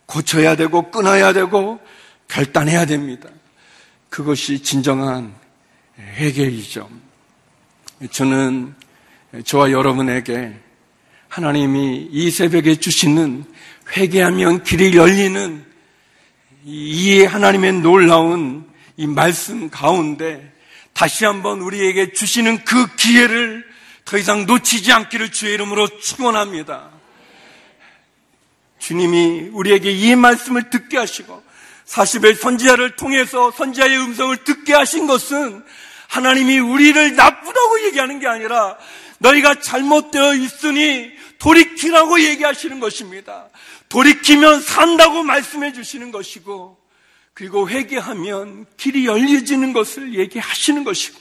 고쳐야 되고 끊어야 되고 결단해야 됩니다. 그것이 진정한 회개이죠. 저는 저와 여러분에게 하나님이 이 새벽에 주시는 회개하면 길이 열리는 이 하나님의 놀라운 이 말씀 가운데 다시 한번 우리에게 주시는 그 기회를 더 이상 놓치지 않기를 주의 이름으로 축원합니다. 주님이 우리에게 이 말씀을 듣게 하시고 40일 선지자를 통해서 선지자의 음성을 듣게 하신 것은 하나님이 우리를 나쁘다고 얘기하는 게 아니라 너희가 잘못되어 있으니 돌이키라고 얘기하시는 것입니다. 돌이키면 산다고 말씀해 주시는 것이고 그리고 회개하면 길이 열려지는 것을 얘기하시는 것이고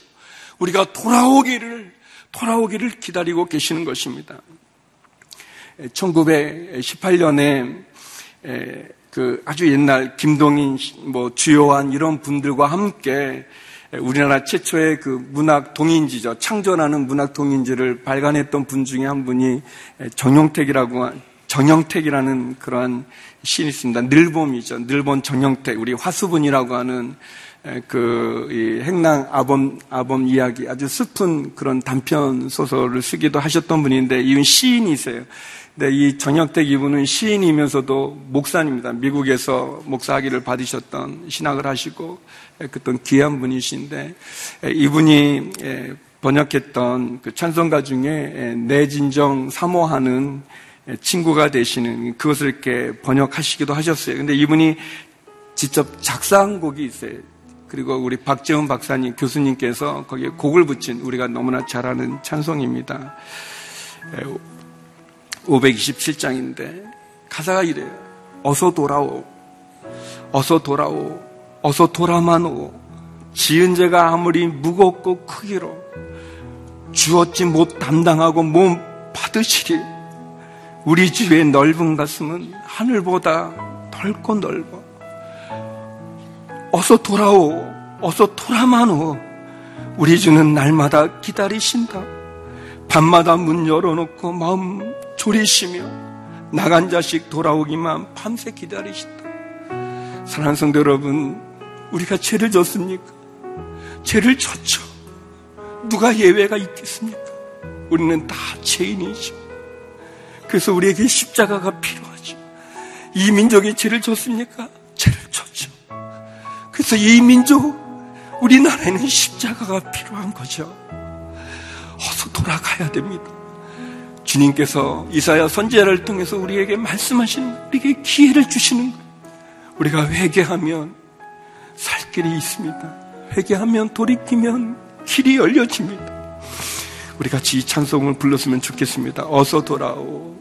우리가 돌아오기를 돌아오기를 기다리고 계시는 것입니다. 1918년에 그 아주 옛날 김동인, 뭐 주요한 이런 분들과 함께 우리나라 최초의 그 문학 동인지죠. 창조라는 문학 동인지를 발간했던 분 중에 한 분이 정영택이라고 정영택이라는 그러한 시인이 있습니다. 늘봄이죠. 늘봄 정영택. 우리 화수분이라고 하는 그 행랑 아범 아범 이야기 아주 슬픈 그런 단편 소설을 쓰기도 하셨던 분인데 이분 시인이세요. 근데 이 정혁택 이분은 시인이면서도 목사입니다. 미국에서 목사학위를 받으셨던 신학을 하시고 그떤 귀한 분이신데 이분이 번역했던 그 찬송가 중에 내 진정 사모하는 친구가 되시는 그것을 이렇게 번역하시기도 하셨어요. 근데 이분이 직접 작사한 곡이 있어요. 그리고 우리 박재훈 박사님 교수님께서 거기에 곡을 붙인 우리가 너무나 잘 아는 찬송입니다. 527장인데 가사가 이래요. 어서 돌아오. 어서 돌아오. 어서 돌아만 오. 지은 죄가 아무리 무겁고 크기로 주었지 못 담당하고 몸 받으시리. 우리 주의 넓은 가슴은 하늘보다 넓고 넓어. 어서 돌아오, 어서 돌아마노. 우리 주는 날마다 기다리신다. 밤마다 문 열어놓고 마음 졸이시며 나간 자식 돌아오기만 밤새 기다리신다. 사랑하는 성도 여러분, 우리가 죄를 졌습니까? 죄를 졌죠. 누가 예외가 있겠습니까? 우리는 다 죄인이죠. 그래서 우리에게 십자가가 필요하죠. 이 민족이 죄를 졌습니까? 죄를 졌죠. 그래서 이 민족, 우리나라에는 십자가가 필요한 거죠. 어서 돌아가야 됩니다. 주님께서 이사야 선지자를 통해서 우리에게 말씀하시는 우리에게 기회를 주시는 거예요. 우리가 회개하면 살 길이 있습니다. 회개하면 돌이키면 길이 열려집니다. 우리 같이 이 찬송을 불렀으면 좋겠습니다. 어서 돌아오.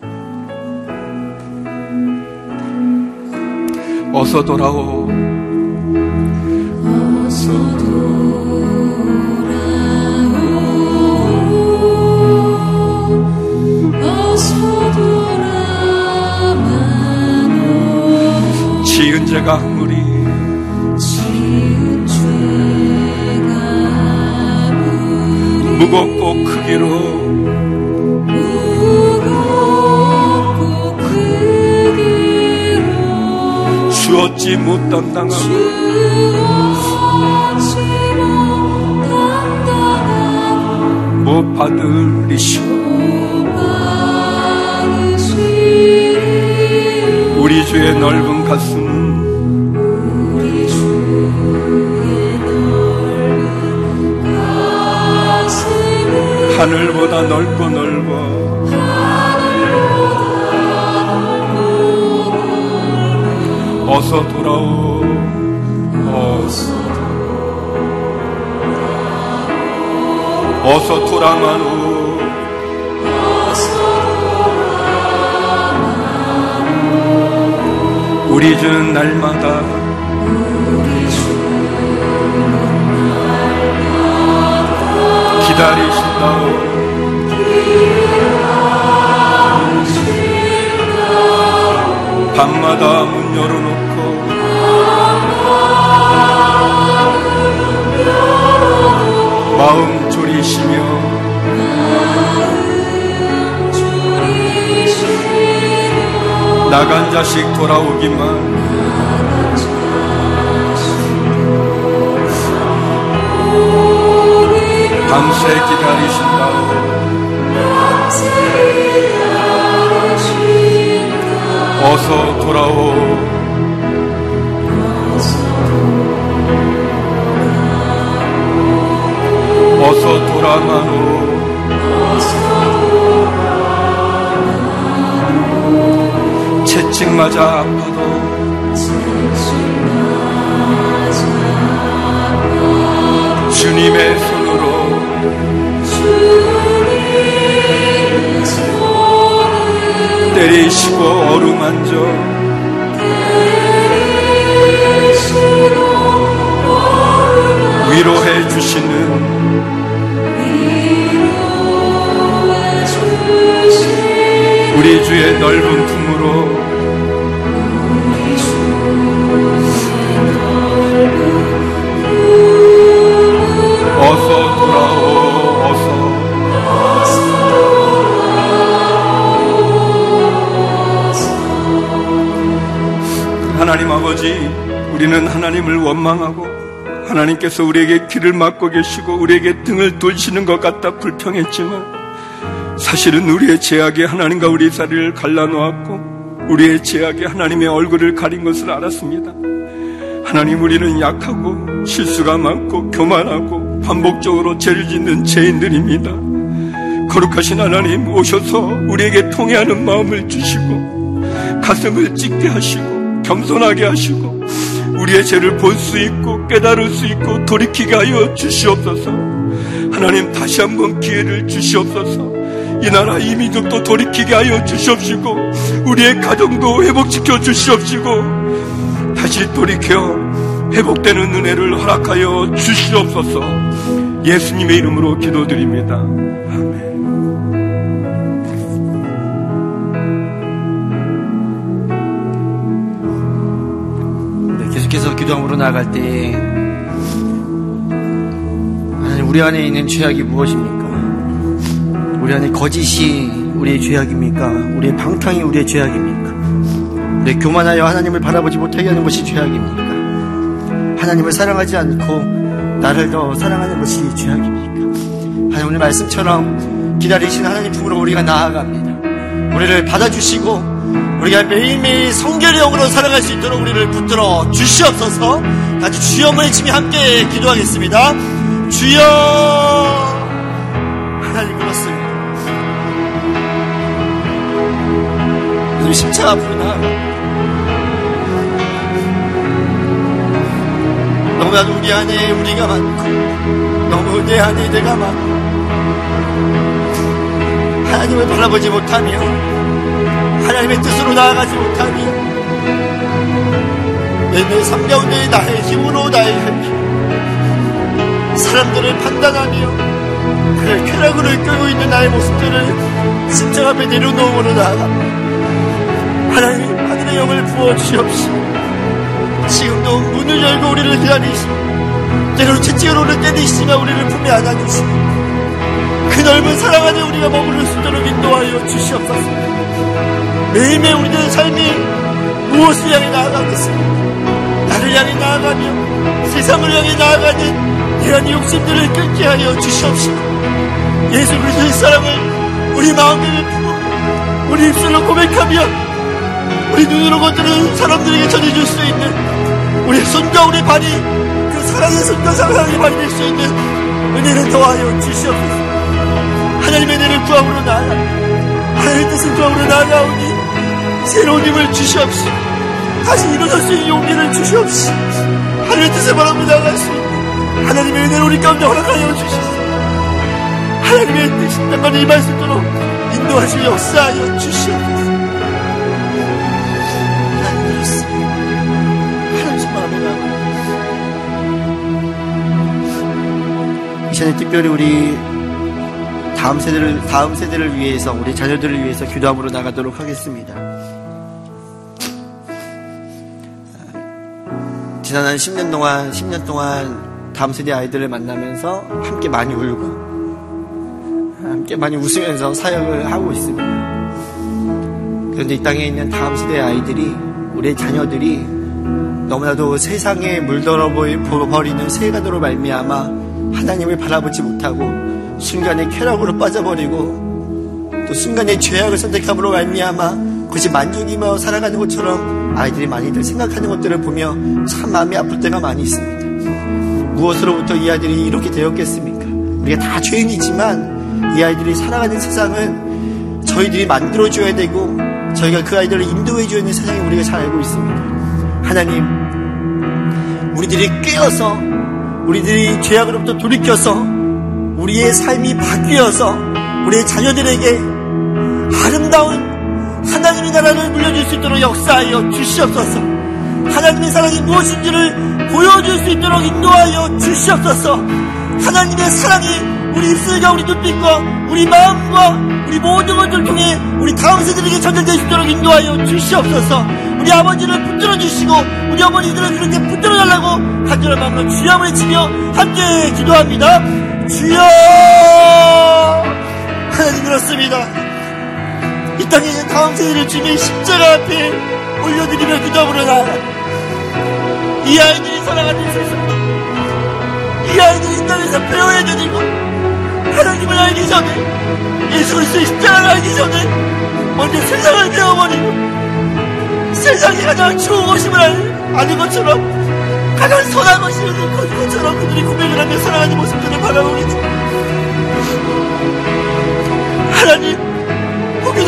어서 돌아오. 어서 돌아오 어서 돌아와오 지은 죄가 아무리 무겁고 크기로. 무겁고 크기로. 주었지 못 담당하고 주었지 못한다고 못 받으리시오. 우리 주의 넓은 가슴 하늘보다 넓고 넓어. 어서 돌아오. 어서 어서 돌아마노. 우리 주는 날마다 기다리신다오. 밤마다 문 열어놓고 마음 졸이시며 나간 자식 돌아오기만 밤새 기다리신다오 어서 돌아오. 어서 돌아마노. 채찍 맞아 아파도. 주님의 때리시고 어루만져 위로해 주시는 우리 주의 넓은 품으로 하나님 아버지 우리는 하나님을 원망하고 하나님께서 우리에게 길을 막고 계시고 우리에게 등을 돌시는 것 같다 불평했지만 사실은 우리의 죄악이 하나님과 우리 사리를 갈라놓았고 우리의 죄악이 하나님의 얼굴을 가린 것을 알았습니다. 하나님 우리는 약하고 실수가 많고 교만하고 반복적으로 죄를 짓는 죄인들입니다. 거룩하신 하나님 오셔서 우리에게 통해하는 마음을 주시고 가슴을 찢게 하시고 겸손하게 하시고 우리의 죄를 볼 수 있고 깨달을 수 있고 돌이키게 하여 주시옵소서. 하나님 다시 한번 기회를 주시옵소서. 이 나라 이 민족도 돌이키게 하여 주시옵시고 우리의 가정도 회복시켜 주시옵시고 다시 돌이켜 회복되는 은혜를 허락하여 주시옵소서. 예수님의 이름으로 기도드립니다. 아멘. 네, 계속해서 기도함으로 나아갈 때 하나님 우리 안에 있는 죄악이 무엇입니까? 우리 안에 거짓이 우리의 죄악입니까? 우리의 방탕이 우리의 죄악입니까? 우리 교만하여 하나님을 바라보지 못하게 하는 것이 죄악입니까? 하나님을 사랑하지 않고 나를 더 사랑하는 것이 죄악입니까? 하나님 오늘 말씀처럼 기다리신 하나님 품으로 우리가 나아갑니다. 우리를 받아주시고 우리가 매일매일 성결의 영으로 살아갈 수 있도록 우리를 붙들어 주시옵소서 같이 주여 의침이 함께 기도하겠습니다. 주여 하나님 그렇습니다. 우리 십자가 나아가 너무나도 우리 안에 우리가 많고 너무 내 안에 내가 많고 하나님을 바라보지 못하며 하나님의 뜻으로 나아가지 못하며 내삶 가운데 나의 힘으로 나의 힘 사람들을 판단하며 그를 쾌락으로 이끌고 있는 나의 모습들을 십자가 앞에 내려놓음으로 나아가 하나님 하늘의 영을 부어주시옵시고 지금도 문을 열고 우리를 기다리시고 때로는 채찍으로는 때리시지만 우리를 품에 안아주시고 그 넓은 사랑 안에 우리가 머무를 수 있도록 인도하여 주시옵소서 매일매일 우리들의 삶이 무엇을 향해 나아가겠습니까? 나를 향해 나아가며 세상을 향해 나아가는 이런 욕심들을 끊게 하여 주시옵시고 예수 그리스도의 사랑을 우리 마음에 품고 우리 입술로 고백하며 우리 눈으로 거두는 사람들에게 전해줄 수 있는 우리 손과 우리 발이 그 사랑의 손과 사랑의 발이 될 수 있는 은혜를 더하여 주시옵소서. 하나님의 은혜를 구함으로 나아가 하나님의 뜻을 구함으로 나아가오니 새로운 힘을 주시옵시고 다시 일어설 수 있는 용기를 주시옵시고 하나님의 뜻을 수 있는 하나님의 은혜를 우리 가운데 허락하여 주시옵소서. 하나님의 뜻이 땅까지 임할 수 있도록 인도하시고 역사하여 주시옵소서. 시간에 특별히 우리 다음 세대를 다음 세대를 위해서 우리 자녀들을 위해서 기도함으로 나가도록 하겠습니다. 지난 한 10년 동안 10년 동안 다음 세대 아이들을 만나면서 함께 많이 울고 함께 많이 웃으면서 사역을 하고 있습니다. 그런데 이 땅에 있는 다음 세대 아이들이 우리 자녀들이 너무나도 세상에 물들어 버리는 세가도로 말미암아 하나님을 바라보지 못하고 순간에 쾌락으로 빠져버리고 또 순간에 죄악을 선택함으로 말미암아 그것이 만족이며 살아가는 것처럼 아이들이 많이들 생각하는 것들을 보며 참 마음이 아플 때가 많이 있습니다. 무엇으로부터 이 아이들이 이렇게 되었겠습니까? 우리가 다 죄인이지만 이 아이들이 살아가는 세상은 저희들이 만들어줘야 되고 저희가 그 아이들을 인도해줘야 하는 세상에 우리가 잘 알고 있습니다. 하나님, 우리들이 깨어서 우리들이 죄악으로부터 돌이켜서 우리의 삶이 바뀌어서 우리의 자녀들에게 아름다운 하나님의 나라를 물려줄 수 있도록 역사하여 주시옵소서. 하나님의 사랑이 무엇인지를 보여줄 수 있도록 인도하여 주시옵소서. 하나님의 사랑이 우리 입술과 우리 눈빛과 우리 마음과 우리 모든 것들을 통해 우리 다음 세대에게 전달될 수 있도록 인도하여 주시옵소서. 우리 아버지를 붙들어 주시고 우리 어머니들을 그렇게 붙들어 달라고 간절한 마음으로 주여 외치며 함께 기도합니다. 주여 하나님 그렇습니다. 이 땅에 있는 다음 세대를 주님의 십자가 앞에 올려드리며 기도하므로 나아가 이 아이들이 살아가는 세상 이 아이들이 이 땅에서 배워야 되는 것 하나님을 알기 전에 예수 그리스도의 십자가를 알기 전에 먼저 세상을 배워버리고 세상이 가장 좋은 것임을 아는 것처럼 가장 선한 것임을 것처럼 그들이 고백을 하며 살아가는 모습들을 바라보겠죠. 하나님,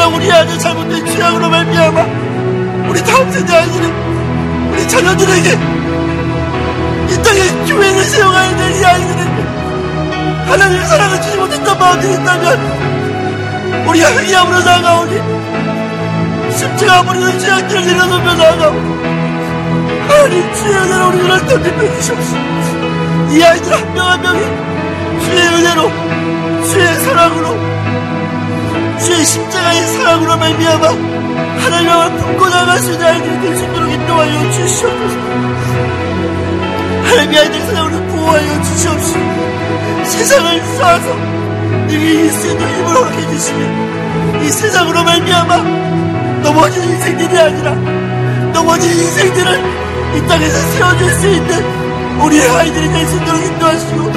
혹여나 우리 아들 잘못된 취향으로 말미암아 우리 다음 세대 아이들은 우리 자녀들에게 이 땅에 교회를 세워가야 될 이 아이들에게 하나님의 사랑을 주지 못했던 마음이 있다면 우리가 회개함으로 나아가오니 십자가 버리는 죄악들을 내려놓으며 나아가고 하나님 주의 은혜로 우리 눈을 던지며 주시옵소서 이 아이들 한 명 한 명이 주의 은혜로 주의 사랑으로 주의 십자가의 사랑으로 말미암아 하나님을 품고 나갈 수 있는 아이들이 될 수 있도록 인도하여 주시옵소서. 하나님의 아이들 사랑으로 보호하여 주시옵소서. 세상을 이기 수 있는 힘을 허락해 주시며 이 세상으로 말미암아 넘어진 인생들이 아니라 넘어진 인생들을 이 땅에서 세워줄 수 있는 우리의 아이들이 될 수 있도록 인도하시고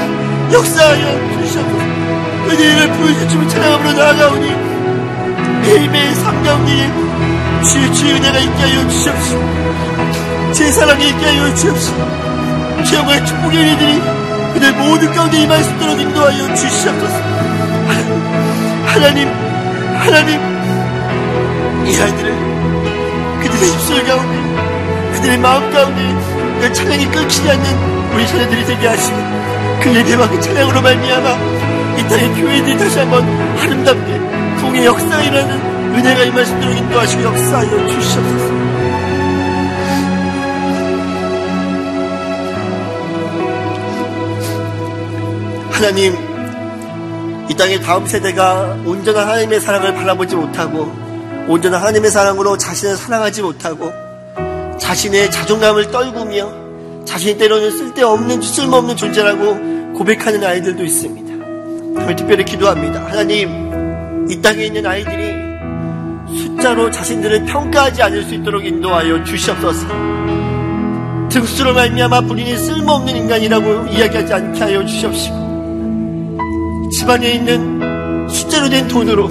역사하여 주시옵소서. 은혜를 보여주시면 찬양함으로 나아가오니 매일매일 삼가운데 주의 주의 은혜가 있게 하여 주시옵시고 제 사랑이 있게 하여 주시옵시고 기영과 축복의 은혜들이 그들 모든 가운데 임할 수 있도록 인도하여 주시옵소서. 하나님 하나님 이 아이들을 그들의 입술 가운데 그들의 마음 가운데 그 찬양이 끊기지 않는 우리 자녀들이 되게 하시고 그 예배와 그 찬양으로 말미암아 이 땅의 교회들이 다시 한번 아름답게 역사가 일어나는 은혜가 있도록 인도하시고 역사하여 주시옵소서 하나님 이 땅의 다음 세대가 온전한 하나님의 사랑을 바라보지 못하고 온전한 하나님의 사랑으로 자신을 사랑하지 못하고 자신의 자존감을 떨구며 자신이 때로는 쓸데없는 쓸모없는 존재라고 고백하는 아이들도 있습니다. 특별히 기도합니다. 하나님 이 땅에 있는 아이들이 숫자로 자신들을 평가하지 않을 수 있도록 인도하여 주시옵소서. 등수로 말미암아 본인이 쓸모없는 인간이라고 이야기하지 않게 하여 주시옵시고 집안에 있는 숫자로 된 돈으로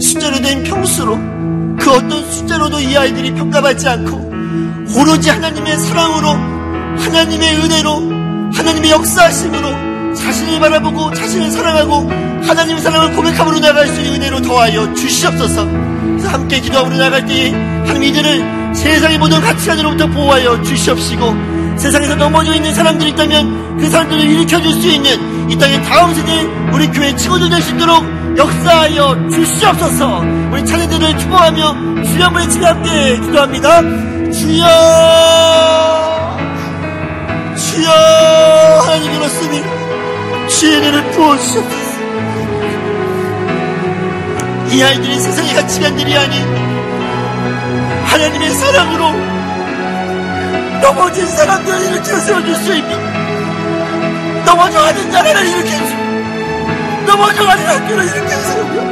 숫자로 된 평수로 그 어떤 숫자로도 이 아이들이 평가받지 않고 오로지 하나님의 사랑으로 하나님의 은혜로 하나님의 역사하심으로 자신을 바라보고 자신을 사랑하고 하나님의 사랑을 고백함으로 나갈 수 있는 은혜로 더하여 주시옵소서. 그래서 함께 기도함으로 나갈 때에 하나님 이들을 세상의 모든 가치관으로부터 보호하여 주시옵시고 세상에서 넘어져 있는 사람들이 있다면 그 사람들을 일으켜줄 수 있는 이 땅의 다음 세대 우리 교회 친구들 될 수 있도록 역사하여 주시옵소서. 우리 차례들을 축복하며 주여 한번 치며 함께 기도합니다. 주여 주여 하나님 그렇습니 은혜를 부어주시옵소서. 이 아이들이 세상의 가치관들이 아닌 하나님의 사랑으로 넘어진 사람들을 일으켜 세워줄 수 있는 넘어져가는 나라를 일으켜주고 넘어져가는 학교를 일으켜 세우고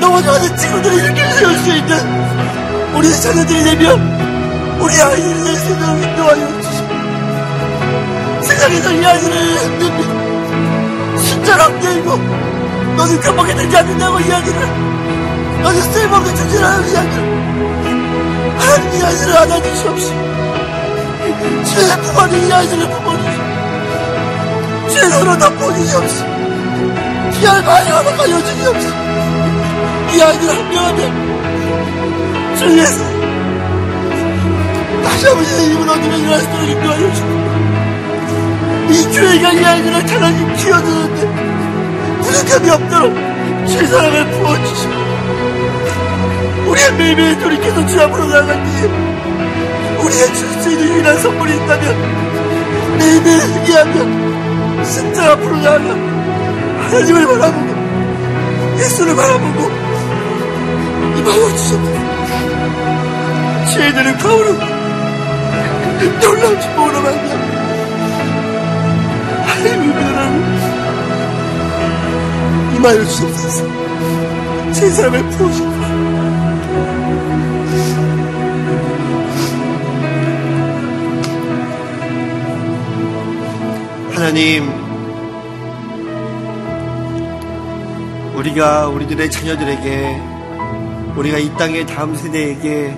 넘어져가는 친구들을 일으켜 세울 수 있는 우리 자녀들이 되면 우리 수 있도록 인도하여 주시고 세상에서 이 아이들을 흔듭니다 숫자로 흔들고 너는 깜빡이 들지 않는다고 이야기를 너는 쓸모없는 존재라는 이야기를 하나님 이 아이들을 안아 주시옵시고 죄의 부모는 이 아이들을 부모주시고 죄 서로 덮어주시옵시고 귀한 아이와 하여 주시옵시고 이 아이들 한명한명 주위에서 다시 아버지의 힘을 얻으며 일어날 수 있도록 인도하여 주시고 이 교회가 이 아이들을 차라리 키워주는데 부족함이 없도록 주의 사랑을 부어주시고 우리의 매일매일 돌이켜서 주 앞으로 나갈 때에 우리의 줄 수 있는 유일한 선물이 있다면 매일매일 회개하며 진짜 앞으로 나아가 하나님을 바라보고 예수를 바라보고 임하여 주셨다. 죄인들은 가오로 놀라운 축복으로 만나 은혜를 임하여 주옵소서 제 삶을 부어주옵소서 하나님, 우리가 우리들의 자녀들에게, 우리가 이 땅의 다음 세대에게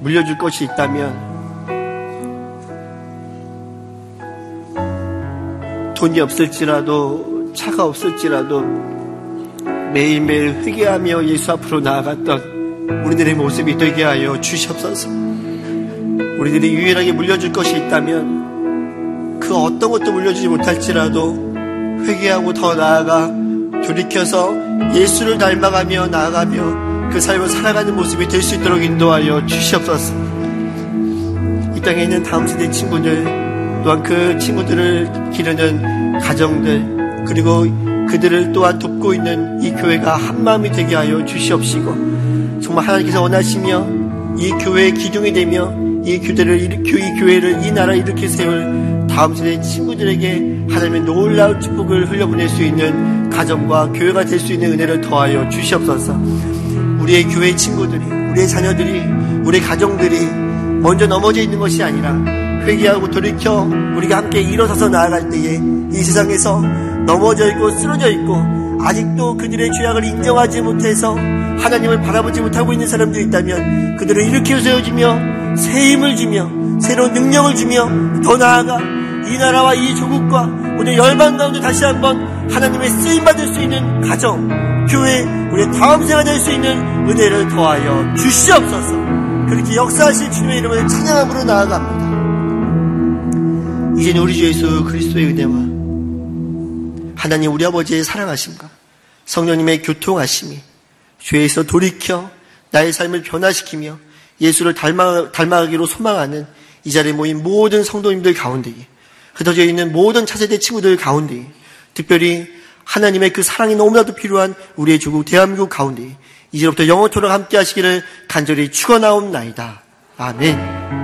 물려줄 것이 있다면, 돈이 없을지라도, 차가 없을지라도, 매일매일 회개하며 예수 앞으로 나아갔던 우리들의 모습이 되게 하여 주시옵소서. 우리들이 유일하게 물려줄 것이 있다면, 그 어떤 것도 물려주지 못할지라도 회개하고 더 나아가 돌이켜서 예수를 닮아가며 나아가며 그 삶을 살아가는 모습이 될 수 있도록 인도하여 주시옵소서. 이 땅에 있는 다음 세대 친구들 또한 그 친구들을 기르는 가정들 그리고 그들을 또한 돕고 있는 이 교회가 한 마음이 되게 하여 주시옵시고 정말 하나님께서 원하시며 이 교회의 기둥이 되며 이 일으켜 이 교회를 이 나라 일으켜 세울 다음 세대 친구들에게 하나님의 놀라운 축복을 흘려보낼 수 있는 가정과 교회가 될 수 있는 은혜를 더하여 주시옵소서. 우리의 교회 친구들이, 우리의 자녀들이, 우리의 가정들이 먼저 넘어져 있는 것이 아니라 회개하고 돌이켜 우리가 함께 일어서서 나아갈 때에 이 세상에서 넘어져 있고 쓰러져 있고 아직도 그들의 죄악을 인정하지 못해서 하나님을 바라보지 못하고 있는 사람들이 있다면 그들을 일으켜 세워주며 새 힘을 주며 새로운 능력을 주며 더 나아가 이 나라와 이 조국과 오늘 열방 가운데 다시 한번 하나님의 쓰임받을 수 있는 가정, 교회, 우리의 다음 생활 될수 있는 은혜를 더하여 주시옵소서 그렇게 역사하실 주님의 이름을 찬양함으로 나아갑니다. 이제는 우리 주 예수 그리스도의 은혜와 하나님 우리 아버지의 사랑하심과 성령님의 교통하심이 죄에서 돌이켜 나의 삶을 변화시키며 예수를 닮아, 닮아가기로 소망하는 이 자리에 모인 모든 성도님들 가운데에 흩어져 있는 모든 차세대 친구들 가운데에 특별히 하나님의 그 사랑이 너무나도 필요한 우리의 조국 대한민국 가운데 이제부터 영원토록 함께 하시기를 간절히 축원하옵나이다. 아멘.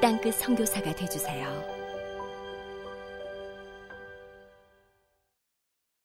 땅끝 성교사가 되주세요